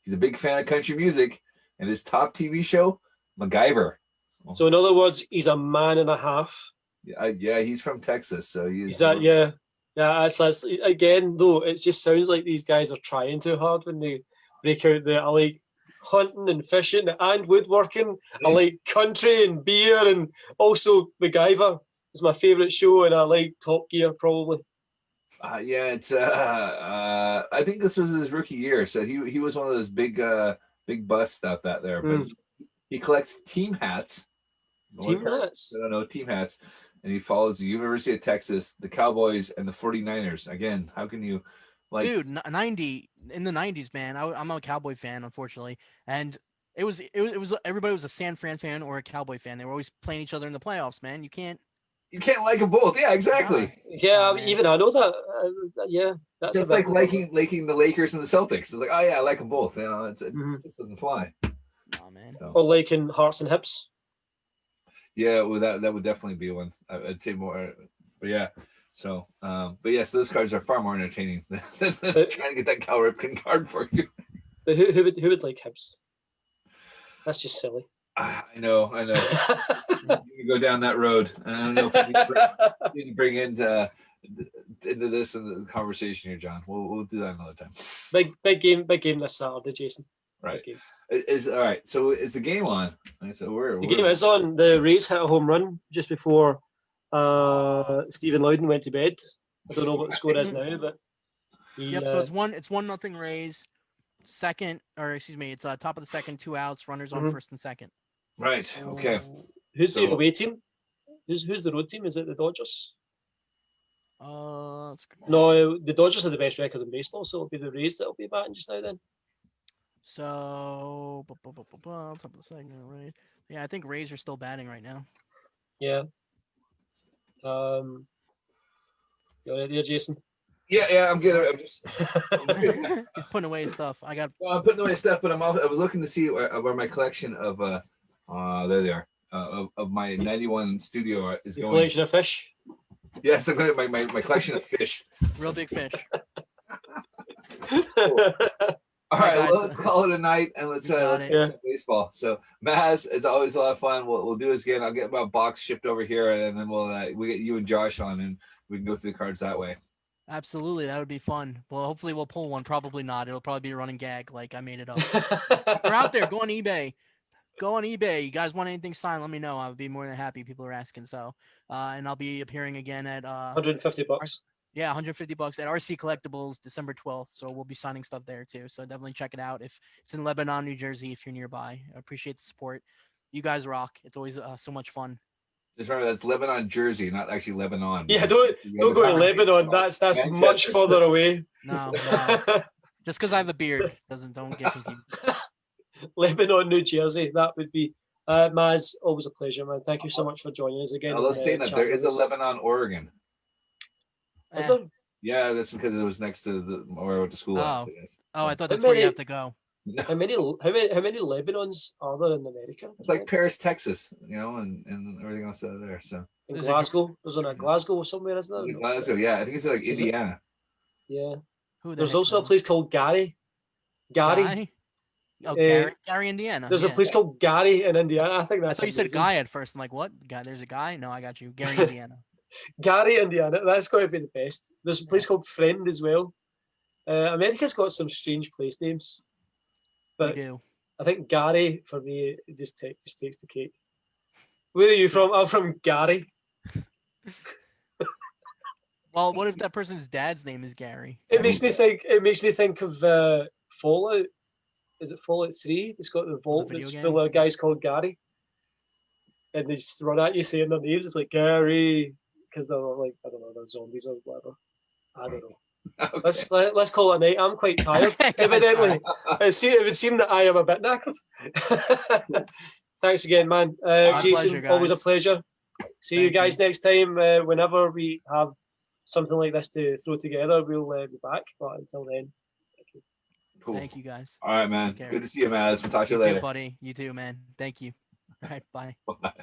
He's a big fan of country music, and his top TV show, MacGyver. so in other words, he's a man and a half. Yeah, I- yeah, he's from Texas, so he Is that yeah? Yeah, that's, that's again though. It just sounds like these guys are trying too hard when they break out the I like hunting and fishing and woodworking. I like country and beer and also MacGyver is my favorite show, and I like Top Gear probably. Uh, yeah, it's. Uh, uh, I think this was his rookie year, so he he was one of those big uh big busts out that there. But he collects team hats. Team hats? I don't know team hats, and he follows the University of Texas, the Cowboys, and the 49ers. Again, how can you like? dude, ninety in the nineties, man. I, am a Cowboy fan, unfortunately, and it was it was, it was everybody was a San Fran fan or a Cowboy fan. They were always playing each other in the playoffs, man. You can't. You can't like them both. Yeah, exactly. Yeah, Oh, even I know that. Uh, yeah, that's a It's like more- liking liking the Lakers and the Celtics. It's like, oh yeah, I like them both. You know, it's, it Mhm. just doesn't fly. Oh man. So. or liking hearts and hips. Yeah, well, that that would definitely be one. I- I'd say more, but yeah. So, um, but yes, those cards are far more entertaining than trying to get that Cal Ripken card for you. But who, who would who would like hips? That's just silly. Ah, I know, I know. You go down that road. I don't know if we need to bring, we need to bring into into this and the conversation here, John. We'll we'll do that another time. big big game, big game this Saturday, Jason. Right? Big game. Is all right. So is the game on? I said we're The game is on. The Rays hit a home run just before uh, Stephen Loudon went to bed. I don't know what the score is now, but he, Yep. uh, So it's one. It's one nothing Rays. Second, or excuse me, it's uh, top of the second, two outs, runners on Mhm. first and second. Right. Okay. who's the So- away team? Who's who's the road team? Is it the Dodgers? Uh, let's No, the Dodgers are the best record in baseball, so it'll be the Rays that'll be batting just now. Then So, bu- bu- bu- bu- bu- top of the segment, right? Yeah, I think Rays are still batting right now. yeah. Um, you all right there, Jason? Yeah, yeah, I'm good. I'm just He's putting away his stuff. I got well, I'm putting away stuff, but I'm also, I was looking to see where, where my collection of uh uh there they are uh, of, of my 91 studio is The going. collection of fish. Yes, I'm going my, my my collection of fish. real big fish. All Right, right, well, let's call it a night and let's You uh, got let's it. get some baseball. So Maz, it's always a lot of fun. We'll, we'll do this again. I'll get my box shipped over here, and then we'll uh, we get you and Josh on, and we can go through the cards that way. Absolutely, that would be fun. Well, hopefully we'll pull one. Probably not. It'll probably be a running gag, like I made it up. We're out there. Go on eBay. Go on eBay. You guys want anything signed? Let me know. I would be more than happy. People are asking. So, uh, and I'll be appearing again at uh, 150 bucks. yeah, 150 bucks at RC Collectibles December 12th. So we'll be signing stuff there too. So definitely check it out. If it's in Lebanon, New Jersey, if you're nearby, I appreciate the support. You guys rock. It's always uh, so much fun. Just remember that's Lebanon, Jersey, not actually Lebanon. Yeah, don't don't go to Lebanon. That's that's much further away. No, no. just because I have a beard doesn't don't get confused. Lebanon, New Jersey. That would be. Uh, Maz, always a pleasure, man. Thank you so much for joining us again. Although and, uh, saying that there is a. Lebanon, Oregon. Is Eh. there? Yeah, that's because it was next to the where I went to school. Oh. I guess. Oh, I thought that's where you have to go. How many how many how many Lebanons are there in America? It's like Paris, Texas, you know, and, and everything else out there. So in There's a- Glasgow. There's one in Glasgow somewhere, isn't there? Glasgow, yeah, I think it's like Is it- Yeah. Who the There's heck also a place called Gary. Gary. Guy? Oh, Uh, Gary, Gary, Indiana. There's yeah. a place called Gary in Indiana. I think I that's. thought you said guy at first. I'm like, what? Guy? There's a guy? No, I got you. Gary, Indiana. Gary, Indiana. That's got to be the best. There's a place called Friend as well. Uh, America's got some strange place names, we but do. I think Gary for me just takes just takes the cake. Where are you from? I'm from Gary. Well, what if that person's dad's name is Gary? It makes me think. It makes me think of uh, Fallout. Is it Fallout Three? It's got the vault video that's game? full of guys called Gary, and they just run at you saying their names. It's like Gary because they're like I don't know, they're zombies or whatever. I don't know. Okay. Let's let, let's call it a night. I'm quite tired. Evidently, it, seem, it would seem that I am a bit knackered. Thanks again, man. Uh, Jason, pleasure, always a pleasure. See you Thank you. guys next time. Uh, whenever we have something like this to throw together, we'll uh, be back. But until then, you. Cool. Thank you, guys. All right, man. Take It's care. good to see you, Maz. We'll talk to You you too, later. buddy. You too, man. Thank you. All right, bye. Bye.